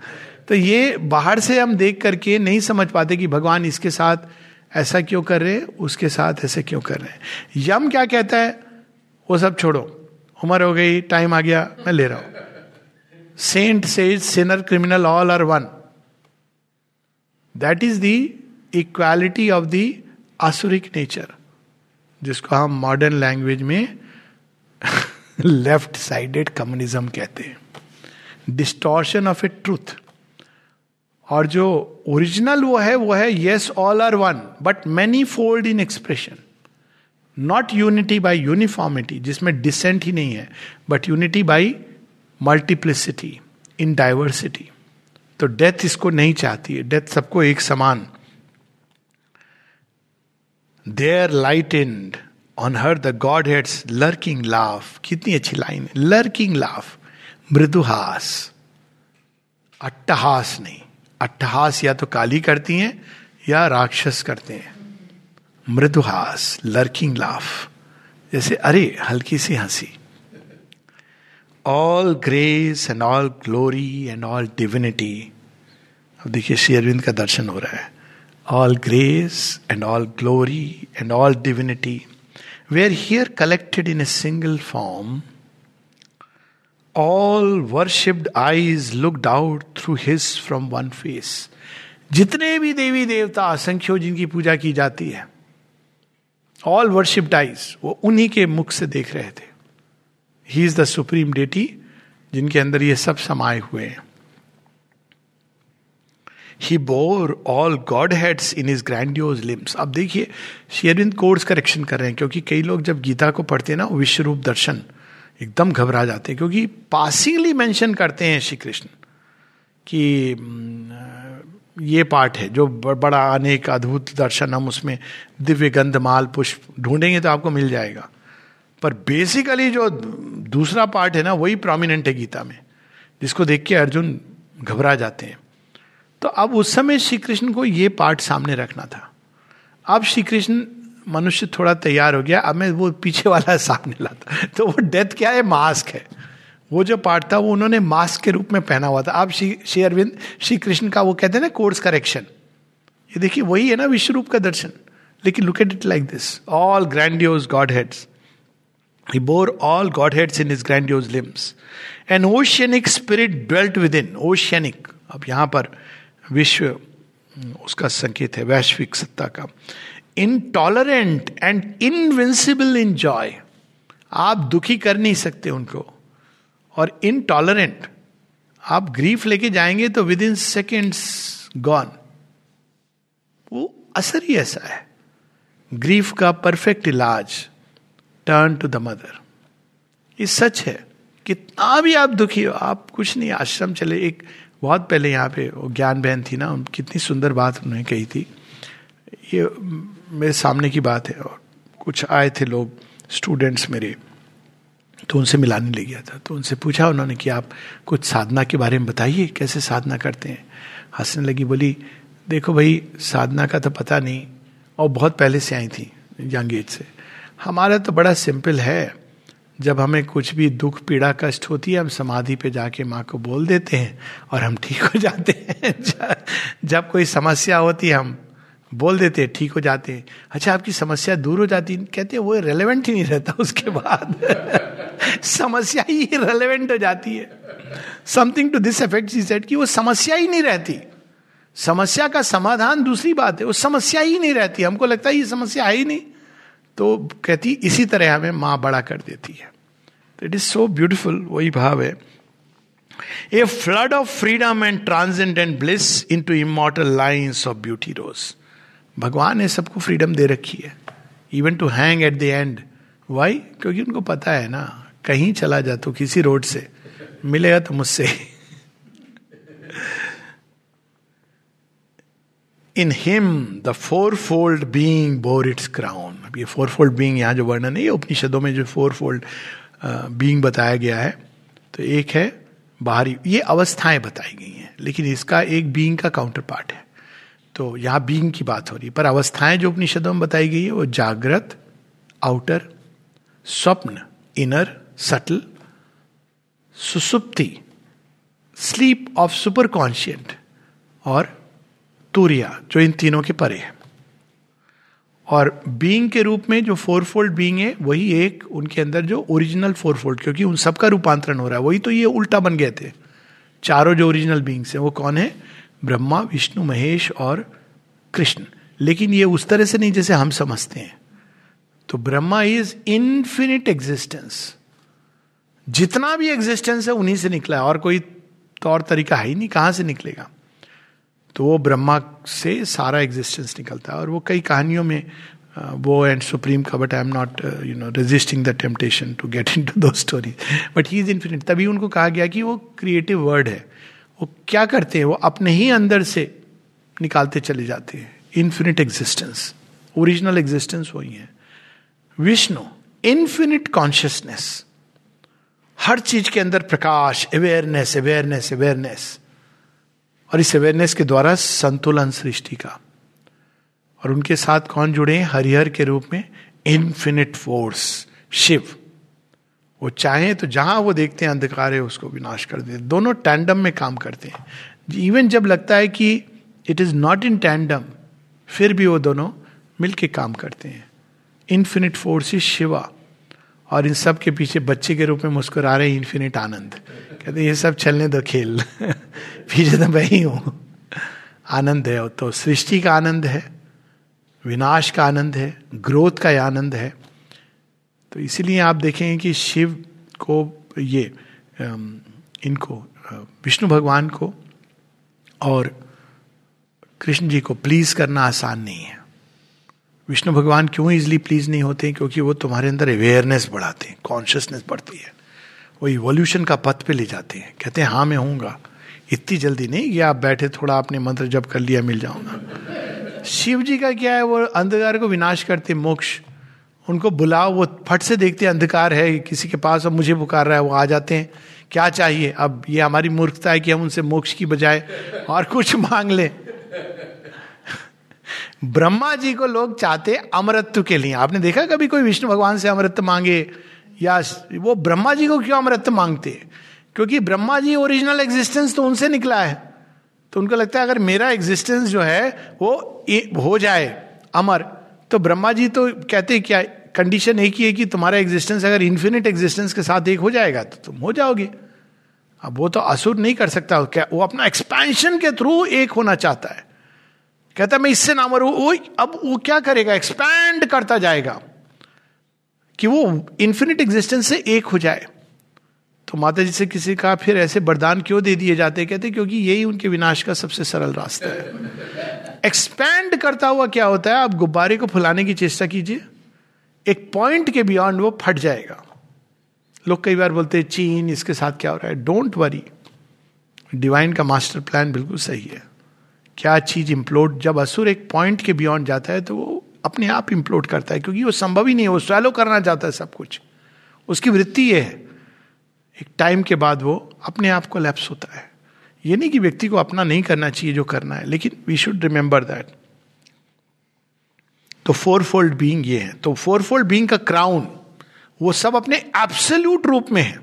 तो ये बाहर से हम देख करके नहीं समझ पाते कि भगवान इसके साथ ऐसा क्यों कर रहे हैं उसके साथ ऐसे क्यों कर रहे हैं। यम क्या कहता है? वो सब छोड़ो। उम्र हो गई टाइम आ गया मैं ले रहा हूँ। Saint sage sinner criminal all are one that is the equality of the asuric nature जिसको हम मॉडर्न लैंग्वेज में लेफ़्ट साइडेड कम्युनिज्म कहते हैं। डिस्टॉर्शन ऑफ़ ए ट्रूथ और जो ओरिजिनल वो है वो है yes all are one but manifold in expression not unity by uniformity जिसमें डिसेंट ही नहीं है but unity by multiplicity in diversity तो डेथ इसको नहीं चाहती है। डेथ सबको एक समान there light and on her the godheads lurking laugh कितनी अच्छी लाइन है। लर्किंग लाफ मृदुहास. अट्टहास नहीं। अट्टहास या तो काली करती हैं या राक्षस करते हैं। मृदुहास. लर्किंग लाफ जैसे, अरे, हल्की सी हँसी। All grace and all glory and all divinity अब देखिए, श्री अरविंद का दर्शन हो रहा है। All grace and all glory and all divinity were here collected in a single form, all worshipped eyes looked out through his from one face. जितने भी देवी देवता असंख्यो जिनकी पूजा की जाती है ऑल वर्शिप्ड आइज़ वो उन्हीं के मुख से देख रहे थे। He is the supreme deity जिनके अंदर ये सब समाये हुए हैं। He bore all godheads in is grandiose limbs अब देखिए शेयरविंद कोर्स करेक्शन कर रहे हैं, क्योंकि कई लोग जब गीता को पढ़ते हैं ना विश्व रूप दर्शन एकदम घबरा जाते हैं, क्योंकि पासिंगली मेंशन करते हैं श्री कृष्ण कि ये पार्ट है, जो बड़ा अनेक अद्भुत दर्शन हम उसमें दिव्य गंध, माल, पुष्प ढूंढेंगे तो आपको मिल जाएगा। पर बेसिकली जो दूसरा पार्ट है ना, वही प्रोमिनेंट है गीता में, जिसको देख के अर्जुन घबरा जाते हैं। तो अब उस समय श्री कृष्ण को ये पार्ट सामने रखना था। अब श्री कृष्ण मनुष्य थोड़ा तैयार हो गया, अब मैं वो पीछे वाला सामने लाता। तो वो डेथ क्या है? मास्क है। वो जो पार्ट था, वो उन्होंने मास्क के रूप में पहना हुआ था। अब श्री श्री अरविंद श्री कृष्ण का वो कहते हैं ना, कोर्स करेक्शन। ये देखिए, वही है ना विश्व रूप का दर्शन। लेकिन look at it like this all grandiose godheads He bore all godheads in his grandiose limbs. An oceanic spirit dwelt within. Oceanic. अब यहाँ पर विश्व उसका संकेत है, वैश्विक सत्ता का। Intolerant and invincible in joy आप दुखी कर नहीं सकते उनको। और इनटॉलरेंट आप ग्रीफ लेके जाएँगे तो विद इन सेकेंड्स गॉन वो असर ही ऐसा है। ग्रीफ का परफेक्ट इलाज टर्न टू द मदर ये सच है। कितना भी आप दुखी हो, आप कुछ नहीं, आश्रम चले, एक बहुत पहले यहाँ पे वो ज्ञान बहन थी ना कितनी सुंदर बात उन्होंने कही थी। ये मेरे सामने की बात है और कुछ आए थे लोग स्टूडेंट्स मेरे तो उनसे मिलाने ले गया था। तो उनसे पूछा उन्होंने कि आप कुछ साधना के बारे में बताइए, कैसे साधना करते हैं? हंसने लगी, बोली, देखो भाई, साधना का तो पता नहीं। और बहुत पहले से आई थी, यंग एज से। हमारा तो बड़ा सिंपल है। जब हमें कुछ भी दुख, पीड़ा, कष्ट होती है, हम समाधि पे जाके माँ को बोल देते हैं और हम ठीक हो जाते हैं। जब कोई समस्या होती है, हम बोल देते हैं, ठीक हो जाते हैं। अच्छा आपकी समस्या दूर हो जाती है? कहते हैं, वो रेलेवेंट ही नहीं रहता उसके बाद। समस्या ही रेलेवेंट हो जाती है। Something to this effect is set कि वो समस्या ही नहीं रहती। समस्या का समाधान दूसरी बात है, वो समस्या ही नहीं रहती। हमको लगता है ये समस्या ही नहीं। तो कहती, इसी तरह हमें माँ बड़ा कर देती है। इट इज़ सो ब्यूटिफुल वही भाव है। A flood of freedom and transcendent bliss into immortal lines of beauty रोज भगवान ने सबको फ्रीडम दे रखी है। Even to hang at the end why क्योंकि उनको पता है ना, कहीं चला जा तो किसी रोड से। मिलेगा तो मुझसे। In him the fourfold being bore its crown अब ये फोर फोल्ड बींग यहाँ जो वर्णन है, ये उपनिषदों में जो फोर फोल्ड बींग बताया गया है। तो एक है बाहरी। ये अवस्थाएँ बताई गई हैं, लेकिन इसका एक बीइंग का काउंटर पार्ट है। तो यहाँ बींग की बात हो रही है, पर अवस्थाएँ जो उपनिषदों में बताई गई है, वो जागृत आउटर स्वप्न इनर सटल सुसुप्ति स्लीप ऑफ़ सुपर कॉन्शियंट और तूरिया, जो इन तीनों के परे है। और बीइंग के रूप में जो फोर फोल्ड बीइंग है, वही एक उनके अंदर जो ओरिजिनल फोर फोल्ड क्योंकि उन सबका रूपांतरण हो रहा है, वही तो ये उल्टा बन गए थे। चारों जो ओरिजिनल बींग्स हैं, वो कौन है? ब्रह्मा, विष्णु, महेश और कृष्ण। लेकिन ये उस तरह से नहीं जैसे हम समझते हैं। तो ब्रह्मा इज़ इन्फिनिट एग्जिस्टेंस जितना भी एग्जिस्टेंस है, उन्हीं से निकला है। और कोई तौर तरीका है ही नहीं, कहाँ से निकलेगा? तो वो ब्रह्मा से सारा एग्जिस्टेंस निकलता है और वो कई कहानियों में वो एंड सुप्रीम का but I am not you know resisting the temptation to get into the story but he is infinite तभी उनको कहा गया कि वो क्रिएटिव वर्ड है। वो क्या करते हैं? वो अपने ही अंदर से निकालते चले जाते हैं। इन्फिनिट एग्जिस्टेंस ओरिजिनल एग्जिस्टेंस वही है। विष्णु इन्फिनिट कॉन्शियसनेस हर चीज़ के अंदर प्रकाश अवेयरनेस अवेयरनेस अवेयरनेस और इस अवेयरनेस के द्वारा संतुलन सृष्टि का। और उनके साथ कौन जुड़े हैं? हरिहर के रूप में इन्फिनिट फोर्स शिव। वो चाहे तो जहाँ वो देखते हैं, अंधकार है, उसको विनाश कर देते दोनों टैंडम में काम करते हैं। इवन जब लगता है कि it is not in tandem फिर भी वो दोनों मिलके काम करते हैं। इन्फिनिट फोर्स इज़ शिवा और इन सब के पीछे बच्चे के रूप में मुस्कुरा रहे इन्फिनिट आनंद। कहते ये सब चलने दो खेल। पीछे तो मैं ही हूँ। आनंद है तो सृष्टि का आनंद है, विनाश का आनंद है, ग्रोथ का आनंद है। तो इसीलिए आप देखेंगे कि शिव को ये इनको विष्णु भगवान को और कृष्ण जी को प्लीज़ करना आसान नहीं है। विष्णु भगवान क्यों इजली प्लीज़ नहीं होते क्योंकि वो तुम्हारे अंदर अवेयरनेस बढ़ाते हैं कॉन्शियसनेस बढ़ती है। वो इवोल्यूशन का पथ पे ले जाते हैं। कहते हैं हाँ मैं हूँगा इतनी जल्दी नहीं कि आप बैठे, थोड़ा आपने मंत्र जब कर लिया, मिल जाऊँगा। शिव जी का क्या है, वो अंधकार को विनाश करते मोक्ष। उनको बुलाओ, वो फट से देखते अंधकार है, किसी के पास, अब मुझे पुकार रहा है, वो आ जाते हैं। क्या चाहिए? अब ये हमारी मूर्खता है कि हम उनसे मोक्ष की बजाय और कुछ मांग लें। ब्रह्मा जी को लोग चाहते अमृत्व के लिए। आपने देखा कभी कोई विष्णु भगवान से अमृत मांगे? या वो ब्रह्मा जी को क्यों अमृत मांगते? हैं क्योंकि ब्रह्मा जी ओरिजिनल एग्जिस्टेंस तो उनसे निकला है। तो उनको लगता है अगर मेरा एग्जिस्टेंस जो है वो हो जाए अमर तो ब्रह्मा जी तो कहते क्या कंडीशन एक ही है कि तुम्हारा एग्जिस्टेंस अगर इन्फिनिट एग्जिस्टेंस के साथ एक हो जाएगा तो तुम हो जाओगे। अब वो तो असुर नहीं कर सकता क्या वो अपना एक्सपेंशन के थ्रू एक होना चाहता है। कहता है, मैं इससे ना मरू वो अब वो क्या करेगा? एक्सपैंड करता जाएगा। कि वो इन्फिनिट एग्जिस्टेंस से एक हो जाए। तो माता जी से किसी का फिर ऐसे बरदान क्यों दे दिए जाते कहते क्योंकि यही उनके विनाश का सबसे सरल रास्ता है। एक्सपैंड करता हुआ क्या होता है? आप गुब्बारे को फुलाने की चेष्टा कीजिए। एक पॉइंट के बियॉन्ड वो फट जाएगा। लोग कई बार बोलते हैं, चीन, इसके साथ क्या हो रहा है? डोंट वरी डिवाइन का मास्टर प्लान बिल्कुल सही है। क्या चीज़ इम्प्लोड जब असुर एक पॉइंट के बियॉन्ड जाता है तो वो अपने आप इम्प्लोड करता है, क्योंकि वो संभव ही नहीं है, वो स्वैलो करना चाहता है सब कुछ। उसकी वृत्ति ये है। एक टाइम के बाद वो अपने आप को लैप्स होता है। ये नहीं कि व्यक्ति को अपना नहीं करना चाहिए जो करना है, लेकिन वी शुड रिमेंबर दैट तो फोर फोल्ड बींग ये है। तो फोर फोल्ड बींग का क्राउन वो सब अपने एब्सोल्यूट रूप में है।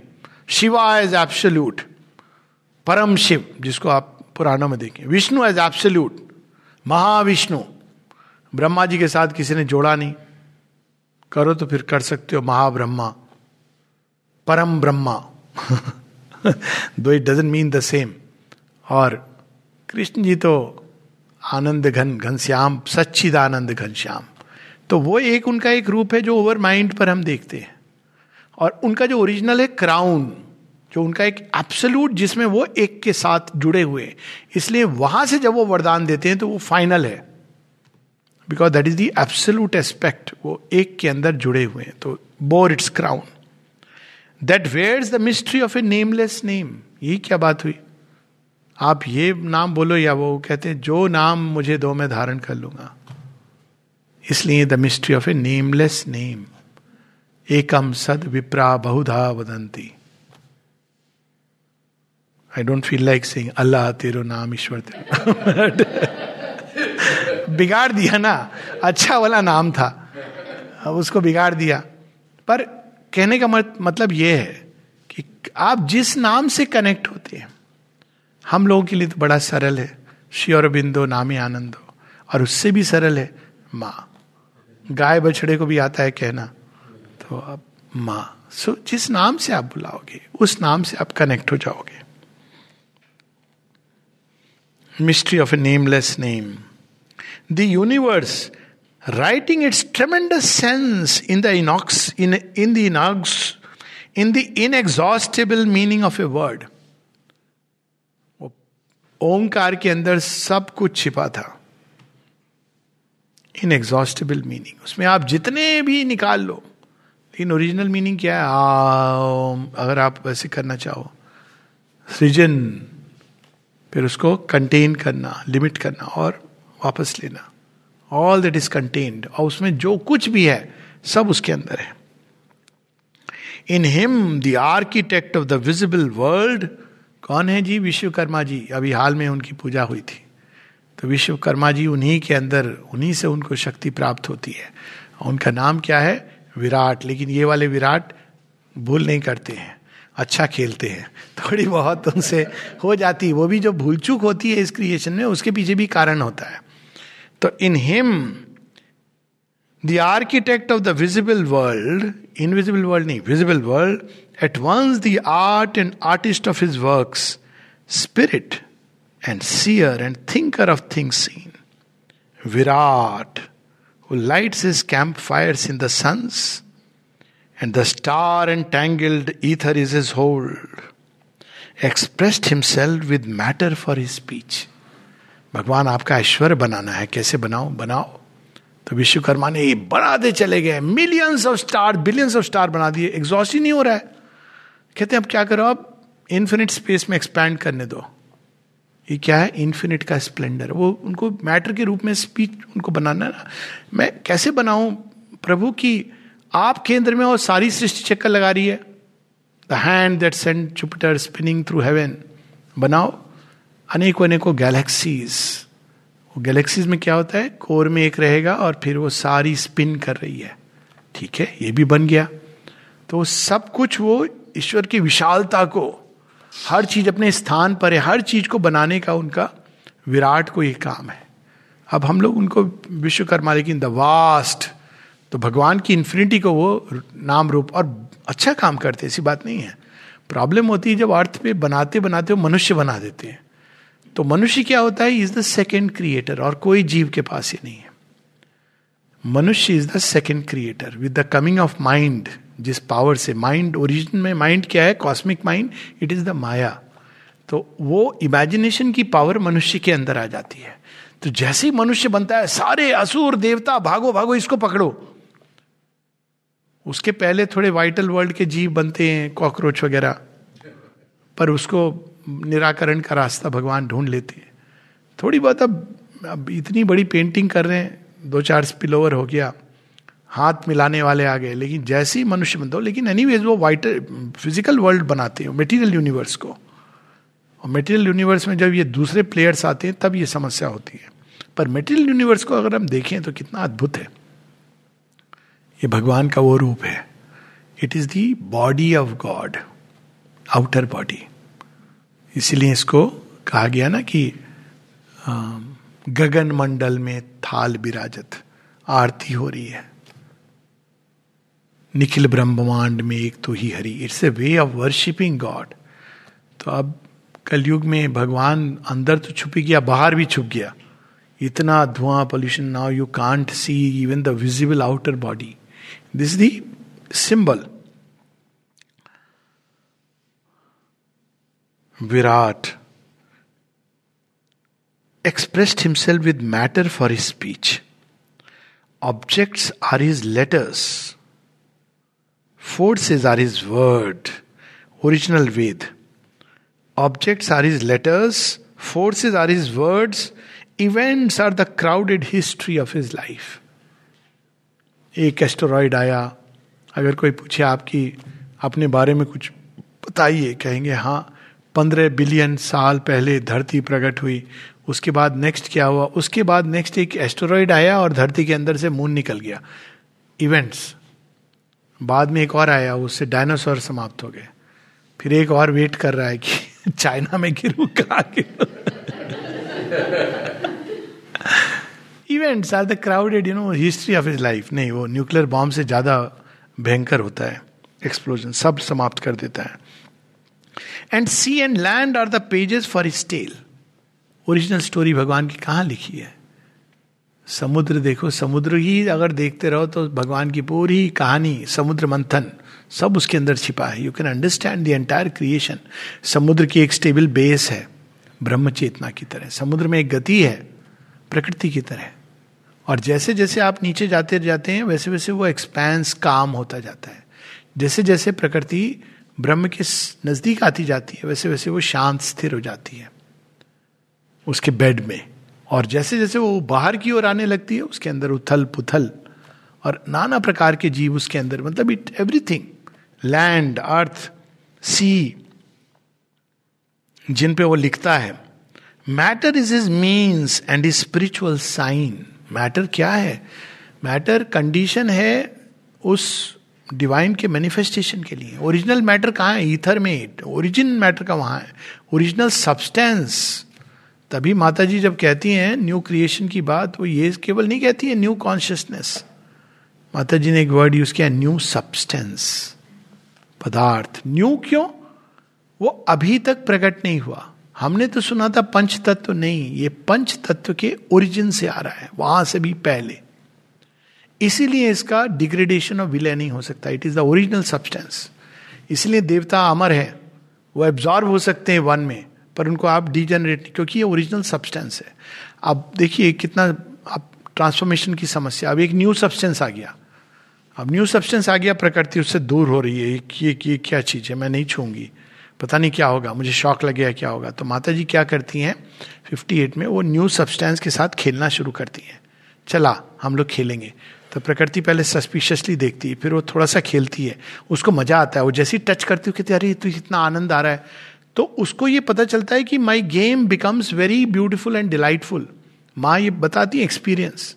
शिवा एज एब्सोल्यूट परम शिव जिसको आप पुराणों में देखें। विष्णु एज एब्सोल्यूट महाविष्णु ब्रह्मा जी के साथ किसी ने जोड़ा नहीं। करो तो फिर कर सकते हो, महाब्रह्मा। परम Brahma. Though it doesn't mean the same और कृष्ण जी तो आनंद घन घनश्याम सच्चिद आनंद घनश्याम तो वो एक उनका एक रूप है जो ओवर माइंड पर हम देखते हैं। और उनका जो ओरिजिनल है क्राउन जो उनका एक एब्सोल्यूट जिसमें वो एक के साथ जुड़े हुए इसलिए वहाँ से जब वो वरदान देते हैं तो वो फाइनल है। Because that is the absolute aspect वो एक के अंदर जुड़े हुए हैं तो bore its crown that wears the mystery of a nameless name यही क्या बात हुई? आप ये नाम बोलो या वो कहते हैं, जो नाम मुझे दो, मैं धारण कर लूँगा. इसलिए the mystery of a nameless name एकम सद विप्रा बहुधा वदंती. I don't feel like sing Allah तेरो नाम ईश्वर तेरो बिगाड़ दिया ना अच्छा वाला नाम था। अब उसको बिगाड़ दिया। पर कहने का मतलब यह है कि आप जिस नाम से कनेक्ट होते हैं, हम लोगों के लिए तो बड़ा सरल है। श्योर बिंदो नामी आनंदो। और उससे भी सरल है, माँ। गाय बछड़े को भी आता है कहना तो अब माँ। सो जिस नाम से आप बुलाओगे, उस नाम से आप कनेक्ट हो जाओगे। Mystery of a nameless name the universe, writing its tremendous sense in the inox, in, in the inox, in the inexhaustible meaning of a word. Omkar के अंदर सब कुछ छिपा था। इनएग्जॉस्टेबल मीनिंग उसमें आप जितने भी निकाल लो लेकिन ओरिजिनल मीनिंग क्या है? आ, अगर आप वैसे करना चाहो। सृजन फिर उसको कंटेन करना लिमिट करना और वापस लेना। ऑल दैट इज़ कंटेन्ड और उसमें जो कुछ भी है, सब उसके अंदर है। In him the architect of the visible world कौन है जी? विश्वकर्मा जी। अभी हाल में उनकी पूजा हुई थी। तो विश्वकर्मा जी उन्हीं के अंदर, उन्हीं से उनको शक्ति प्राप्त होती है। उनका नाम क्या है? विराट। लेकिन ये वाले विराट भूल नहीं करते हैं। अच्छा खेलते हैं। थोड़ी बहुत उनसे हो जाती है। वो भी जो भूल चूक होती है इस क्रिएशन में, उसके पीछे भी कारण होता है। तो in him the architect of the visible world invisible world नहीं visible world at once the art and artist of his work spirit and seer and thinker of things seen Virat who lights his campfires in the suns, and the star entangled ether is his hold, expressed himself with matter for his speech. भगवान आपका ऐश्वर्य बनाना है। कैसे बनाओ? बनाओ। तो विश्वकर्मा ने ये बनाते चले गए। Millions of star billions of star बना दिए। एग्जॉस्ट ही नहीं हो रहा है। कहते हैं, अब क्या करो? अब इन्फिनिट स्पेस में एक्सपैंड करने दो। ये क्या है? इन्फिनिट का स्प्लेंडर वो उनको मैटर के रूप में स्पीच उनको बनाना ना। मैं कैसे बनाऊँ? प्रभु की, आप केंद्र में और सारी सृष्टि चक्कर लगा रही है। The hand that send Jupiter spinning through heaven बनाओ। अनेकों अनेकों गैलेक्सीज वो गैलेक्सीज में क्या होता है? कोर में एक रहेगा और फिर वो सारी स्पिन कर रही है। ठीक है? ये भी बन गया। तो सब कुछ वो ईश्वर की विशालता को, हर चीज़ अपने स्थान पर है, हर चीज़ को बनाने का उनका विराट को ये काम है। अब हम लोग उनको विश्वकर्मा, लेकिन द वास्ट तो भगवान की इन्फिनिटी को वो नाम रूप, और अच्छा काम करते ऐसी बात नहीं है। प्रॉब्लम होती है जब अर्थ पे बनाते बनाते वो मनुष्य बना देते हैं। तो मनुष्य क्या होता है? इज़ द सेकेंड क्रिएटर और कोई जीव के पास ही नहीं है। मनुष्य is the second creator with the coming of mind जिस पावर से माइंड ओरिजिन में माइंड क्या है? Cosmic mind it is the maya तो वो इमेजिनेशन की पावर मनुष्य के अंदर आ जाती है। तो जैसे ही मनुष्य बनता है, सारे असुर, देवता, भागो भागो, इसको पकड़ो। उसके पहले थोड़े वाइटल वर्ल्ड के जीव बनते हैं कॉकरोच वगैरह। पर उसको निराकरण का रास्ता भगवान ढूंढ लेते हैं। थोड़ी बहुत अब अब इतनी बड़ी पेंटिंग कर रहे हैं, दो चार स्पिलोवर हो गया, हाथ मिलाने वाले आ गए, लेकिन जैसे ही मनुष्य बनता हो, लेकिन एनी वो वाइटर फ़िज़िकल वर्ल्ड बनाते हैं मेटीरियल यूनिवर्स को। और मेटीरियल यूनिवर्स में जब ये दूसरे प्लेयर्स आते हैं, तब ये समस्या होती है। पर मेटीरियल यूनिवर्स को अगर हम देखें तो कितना अद्भुत है। ये भगवान का वो रूप है। It is the body of God outer body इसीलिए इसको कहा गया ना कि गगन मंडल में थाल विराजत, आरती हो रही है। निखिल ब्रह्मांड में एक तो ही Hari. It's a way of worshipping God तो अब कलयुग में भगवान अंदर तो छुप गया, बाहर भी छुप गया। इतना धुआँ pollution now you can't see even the visible outer body this the symbol Virat expressed himself with matter for his speech. Objects are his letters. Forces are his word. Original Ved. Objects are his letters, forces are his words, events are the crowded history of his life. एक एस्टोरॉयड आया अगर कोई पूछे आपकी अपने बारे में कुछ बताइए कहेंगे हाँ पंद्रह बिलियन साल पहले धरती प्रकट हुई। उसके बाद नेक्स्ट क्या हुआ? उसके बाद नेक्स्ट एक एस्टोरॉयड आया और धरती के अंदर से मून निकल गया। इवेंट्स बाद में एक और आया, उससे डायनासोर समाप्त हो गए। फिर एक और वेट कर रहा है कि चाइना में गिरू, कहा events are the crowded you know history of his life नहीं, वो न्यूक्लियर बॉम्ब से ज़्यादा भयंकर होता है। एक्सप्लोजन सब समाप्त कर देता है। And sea and land are the pages for his tale original story भगवान की कहाँ लिखी है? समुद्र देखो, समुद्र ही अगर देखते रहो तो भगवान की पूरी कहानी, समुद्र मंथन, सब उसके अंदर छिपा है। You can understand entire creation समुद्र की एक स्टेबल बेस है ब्रह्म चेतना की तरह। समुद्र में एक गति है, प्रकृति की तरह। और जैसे जैसे आप नीचे जाते जाते हैं, वैसे वैसे वो एक्सपैंस काम होता जाता है। जैसे जैसे प्रकृति ब्रह्म के नज़दीक आती जाती है वैसे वैसे वो शांत, स्थिर हो जाती है उसके बेड में। और जैसे जैसे वो बाहर की ओर आने लगती है, उसके अंदर उथल पुथल और नाना प्रकार के जीव उसके अंदर मतलब it everything land earth sea जिन पे वो लिखता है। Matter is is means and is spiritual sign matter क्या है? मैटर कंडीशन है उस डिवाइन के मैनिफेस्टेशन के लिए। ओरिजिनल मैटर कहाँ है? ईथर में ओरिजिन मैटर का वहाँ है। ओरिजिनल सब्सटेंस तभी माता जी जब कहती हैं न्यू क्रिएशन की बात, वो ये केवल नहीं कहती है न्यू कॉन्शियसनेस माता जी ने एक वर्ड यूज़ किया न्यू सब्सटेंस पदार्थ। न्यू क्यों? वो अभी तक प्रकट नहीं हुआ। हमने तो सुना था पंच तत्व नहीं। ये पंच तत्व के ओरिजिन से आ रहा है। वहाँ से भी पहले। इसीलिए इसका डिग्रेडेशन और विलय नहीं हो सकता। It is the original substance इसलिए देवता अमर है। वो एब्जॉर्व हो सकते हैं वन में, पर उनको आप डिजेनरेट क्योंकि ये ओरिजिनल सब्सटेंस है। अब देखिए कितना, अब ट्रांसफॉर्मेशन की समस्या। अब एक न्यू सब्सटेंस आ गया। अब न्यू सब्सटेंस आ गया, प्रकृति उससे दूर हो रही है। ये ये क्या चीज़ है? मैं नहीं छूँगी। पता नहीं क्या होगा। मुझे शौक लग गया क्या होगा। तो माता जी क्या करती हैं? 58 में वो न्यू सब्सटेंस के साथ खेलना शुरू करती हैं। चला, हम लोग खेलेंगे। तो प्रकृति पहले सस्पिशियसली देखती है, फिर वो थोड़ा सा खेलती है। उसको मज़ा आता है, वो जैसे टच करती हो कहती अरे तो इतना आनंद आ रहा है। तो उसको ये पता चलता है कि my game becomes very beautiful and delightful माँ ये बताती है experience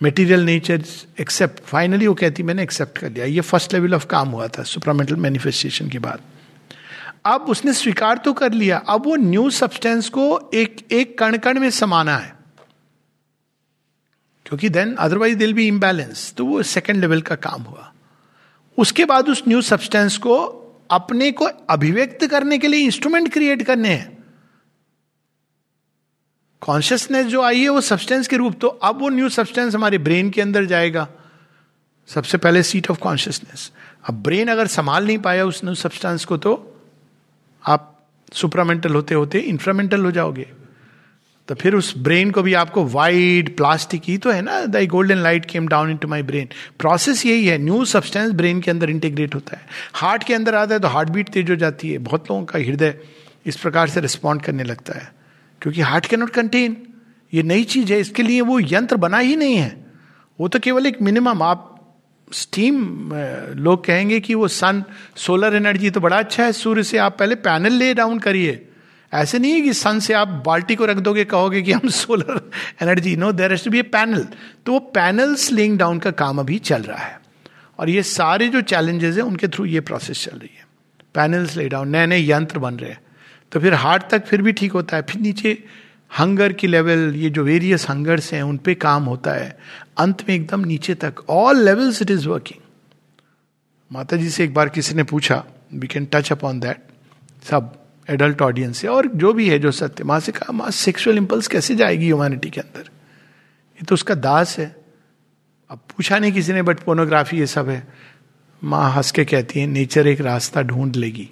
material nature except finally वो कहती मैंने एक्सेप्ट कर लिया। ये फ़र्स्ट लेवल ऑफ़ काम हुआ था सुपरामेंटल मैनिफेस्टेशन के बाद। अब उसने स्वीकार तो कर लिया, अब वो न्यू सब्सटेंस को एक एक कण कण में समाना है। क्योंकि then otherwise will be imbalance तो वो सेकेंड लेवल का काम हुआ। उसके बाद उस न्यू सब्सटेंस को अपने को अभिव्यक्त करने के लिए इंस्ट्रूमेंट क्रिएट करने हैं। कॉन्शियसनेस जो आई है वो सब्सटेंस के रूप तो अब वो न्यू सब्सटेंस हमारे ब्रेन के अंदर जाएगा। सबसे पहले सीट ऑफ़ कॉन्शियसनेस अब ब्रेन अगर संभाल नहीं पाया उस न्यू सब्सटेंस को तो आप सुपरामेंटल होते होते इंफ्रामेंटल हो जाओगे। तो फिर उस ब्रेन को भी आपको वाइड प्लास्टिक ही तो है ना the golden light came down into my brain process यही है न्यू सब्सटेंस ब्रेन के अंदर इंटीग्रेट होता है। हार्ट के अंदर आता है तो हार्ट बीट तेज हो जाती है, बहुत लोगों का हृदय इस प्रकार से रिस्पॉन्ड करने लगता है। क्योंकि हार्ट के नॉट कंटेन ये नई चीज़ है, इसके लिए वो यंत्र बना ही नहीं है। वो तो केवल एक मिनिमम आप स्टीम लोग कहेंगे कि वो सन सोलर एनर्जी तो बड़ा अच्छा है, सूर्य से आप पहले पैनल ले डाउन करिए। ऐसे नहीं है कि सन से आप बाल्टी को रख दोगे, कहोगे कि हम solar energy no there has to be a panel तो वो पैनल्स लेइंग डाउन का काम अभी चल रहा है। और ये सारे जो चैलेंजेस हैं, उनके थ्रू ये प्रोसेस चल रही है। पैनल्स ले डाउन नए नए यंत्र बन रहे हैं। तो फिर हार्ट तक फिर भी ठीक होता है। फिर नीचे हंगर की लेवल ये जो वेरियस हंगर्स हैं, उन पे काम होता है। अंत में एकदम नीचे तक all levels it is working Mata ji से एक बार किसी ने पूछा we can touch upon that सब एडल्ट ऑडियंस से और जो भी है जो सत्य, माँ से कहा, माँ सेक्सुअल इंपल्स कैसे जाएगी ह्यूमैनिटी के अंदर? ये तो उसका दास है। अब पूछा नहीं किसी ने बट पोनोग्राफी ये सब है। माँ हंस के कहती है नेचर एक रास्ता ढूंढ लेगी।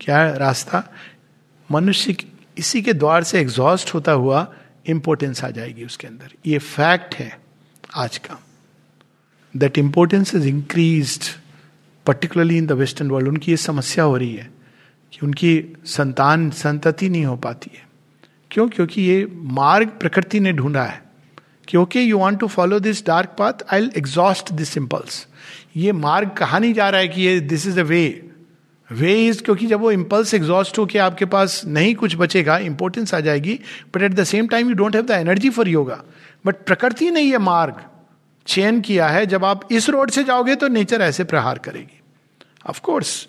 क्या रास्ता? मनुष्य इसी के द्वार से एग्जॉस्ट होता हुआ इंपोर्टेंस आ जाएगी उसके अंदर। ये फैक्ट है आज का। That importance is increase particularly in the western world उनकी ये समस्या हो रही है। कि उनकी संतान संतति नहीं हो पाती है। क्यों? क्योंकि ये मार्ग प्रकृति ने ढूंढा है क्योंकि you want to follow this dark path I exhaust this impulse ये मार्ग कहा नहीं जा रहा है कि ये this is a way way is क्योंकि जब वो इम्पल्स एग्जॉस्ट हो कि आपके पास नहीं कुछ बचेगा इंपॉर्टेंस आ जाएगी but at the same time you don't have the energy for yoga but प्रकृति ने यह मार्ग चयन किया है, जब आप इस रोड से जाओगे तो नेचर ऐसे प्रहार करेगी। Of course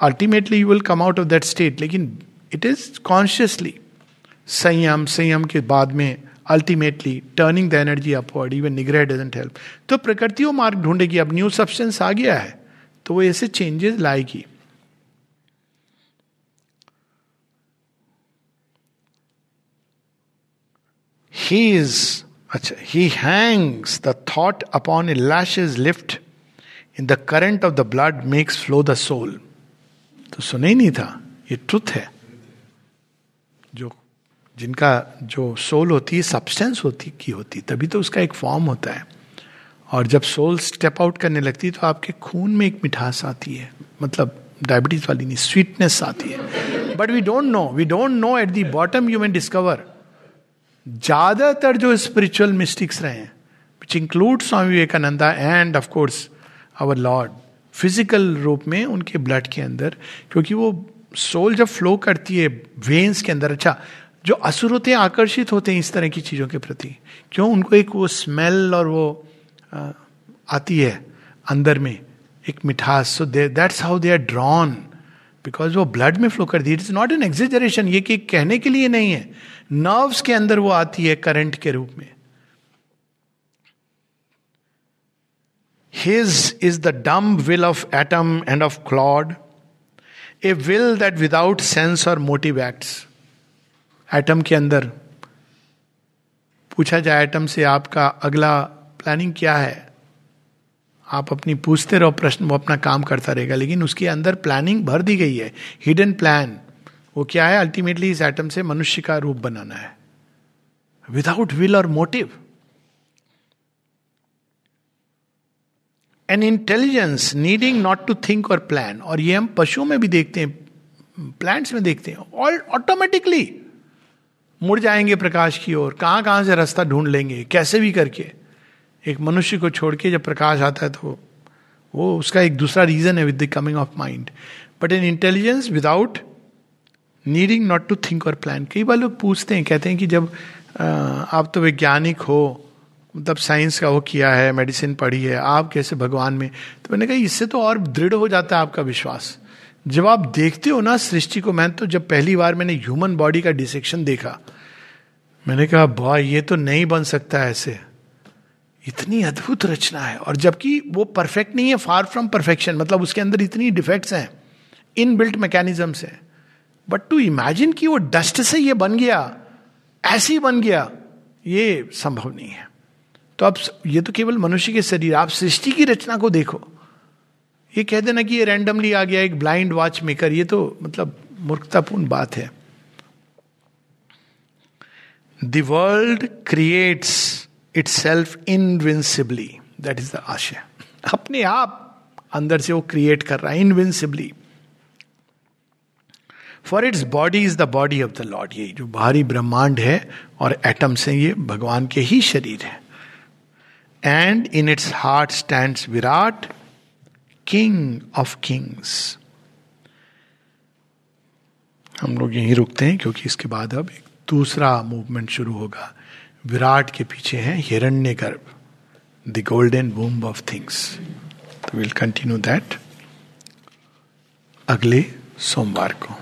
ultimately you will come out of that state लेकिन इट इज़ कॉन्शियसली संयम संयम के बाद में ultimately turning the energy upward even निग्रह डजेंट हेल्प तो प्रकृति वो मार्ग ढूंढेगी। अब न्यू सब्सटेंस आ गया है। तो वो ऐसे चेंजेस लाएगी। ही इज़ अच्छा he hangs the thought upon a lash is lift in the current of the blood makes flow the soul तो सुने ही नहीं था, ये ट्रुथ है। जो, जिनका जो सोल होती है सब्सटेंस होती, की होती, तभी तो उसका एक फॉर्म होता है। और जब सोल स्टेप आउट करने लगती है तो आपके खून में एक मिठास आती है। मतलब डायबिटीज़ वाली नहीं स्वीटनेस आती है। But we don't know we don't know at the bottom you man discover ज़्यादातर जो स्पिरिचुअल मिस्टिक्स रहे हैं which include Swami Vivekananda and of course our Lord physical रूप में उनके ब्लड के अंदर क्योंकि वो सोल जब फ्लो करती है वेन्स के अंदर अच्छा जो असुर होते हैं आकर्षित होते हैं इस तरह की चीज़ों के प्रति क्यों उनको एक वो स्मेल और वो आ, आती है अंदर में एक मिठास so that's how they are drawn because वो ब्लड में फ्लो करती है it is not an exaggeration ये कि कहने के लिए नहीं है नर्व्स के अंदर वो आती है करंट के रूप में His is the dumb will of atom and of clod, a will that without sense or motive acts. Atom के अंदर पूछा जाए एटम से आपका अगला प्लानिंग क्या है? आप अपनी पूछते रहो प्रश्न वो अपना काम करता रहेगा लेकिन उसके अंदर प्लानिंग भर दी गई है। हिडन प्लान वो क्या है? अल्टीमेटली इस एटम से मनुष्य का रूप बनाना है। विदाउट विल और motive an intelligence needing not to think और प्लान और ये हम पशुओं में भी देखते हैं प्लांट्स में देखते हैं। और ऑटोमेटिकली मुड़ जाएँगे प्रकाश की ओर। कहाँ कहाँ से रास्ता ढूंढ लेंगे? कैसे भी करके। एक मनुष्य को छोड़ के जब प्रकाश आता है तो वो उसका एक दूसरा रीजन है with the coming of mind but an intelligence without needing not to think और प्लान कई बार लोग पूछते हैं, कहते हैं कि जब आप तो वैज्ञानिक हो मतलब साइंस का वो किया है, मेडिसिन पढ़ी है, आप कैसे भगवान में? तो मैंने कहा, इससे तो और दृढ़ हो जाता है आपका विश्वास। जब आप देखते हो ना सृष्टि को, मैं तो जब पहली बार मैंने ह्यूमन बॉडी का डिसेक्शन देखा, मैंने कहा बॉय ये तो नहीं बन सकता ऐसे। इतनी अद्भुत रचना है। और जबकि वो परफेक्ट नहीं है फार फ्रॉम परफेक्शन मतलब उसके अंदर इतनी डिफेक्ट्स हैं इन बिल्ट मैकेनिज्म है। बट टू इमेजिन कि वो डस्ट से ये बन गया, ऐसे ही बन गया, ये संभव नहीं है। तो अब ये तो केवल मनुष्य के शरीर, आप सृष्टि की रचना को देखो। ये कह देना कि ये रैंडमली आ गया एक ब्लाइंड वॉच मेकर ये तो मतलब मूर्खतापूर्ण बात है। World creates itself invincibly that is the आशय। अपने आप अंदर से वो क्रिएट कर रहा है invincibly for its body is the body of the lord ये जो बाहरी ब्रह्मांड है और एटम्स से ये भगवान के ही शरीर है। And in its heart stand Virat king of kings हम लोग यहीं रुकते हैं क्योंकि इसके बाद अब एक दूसरा मूवमेंट शुरू होगा। विराट के पीछे है Hiranyagarbha the golden boom of things तो विल कंटिन्यू दैट अगले सोमवार को।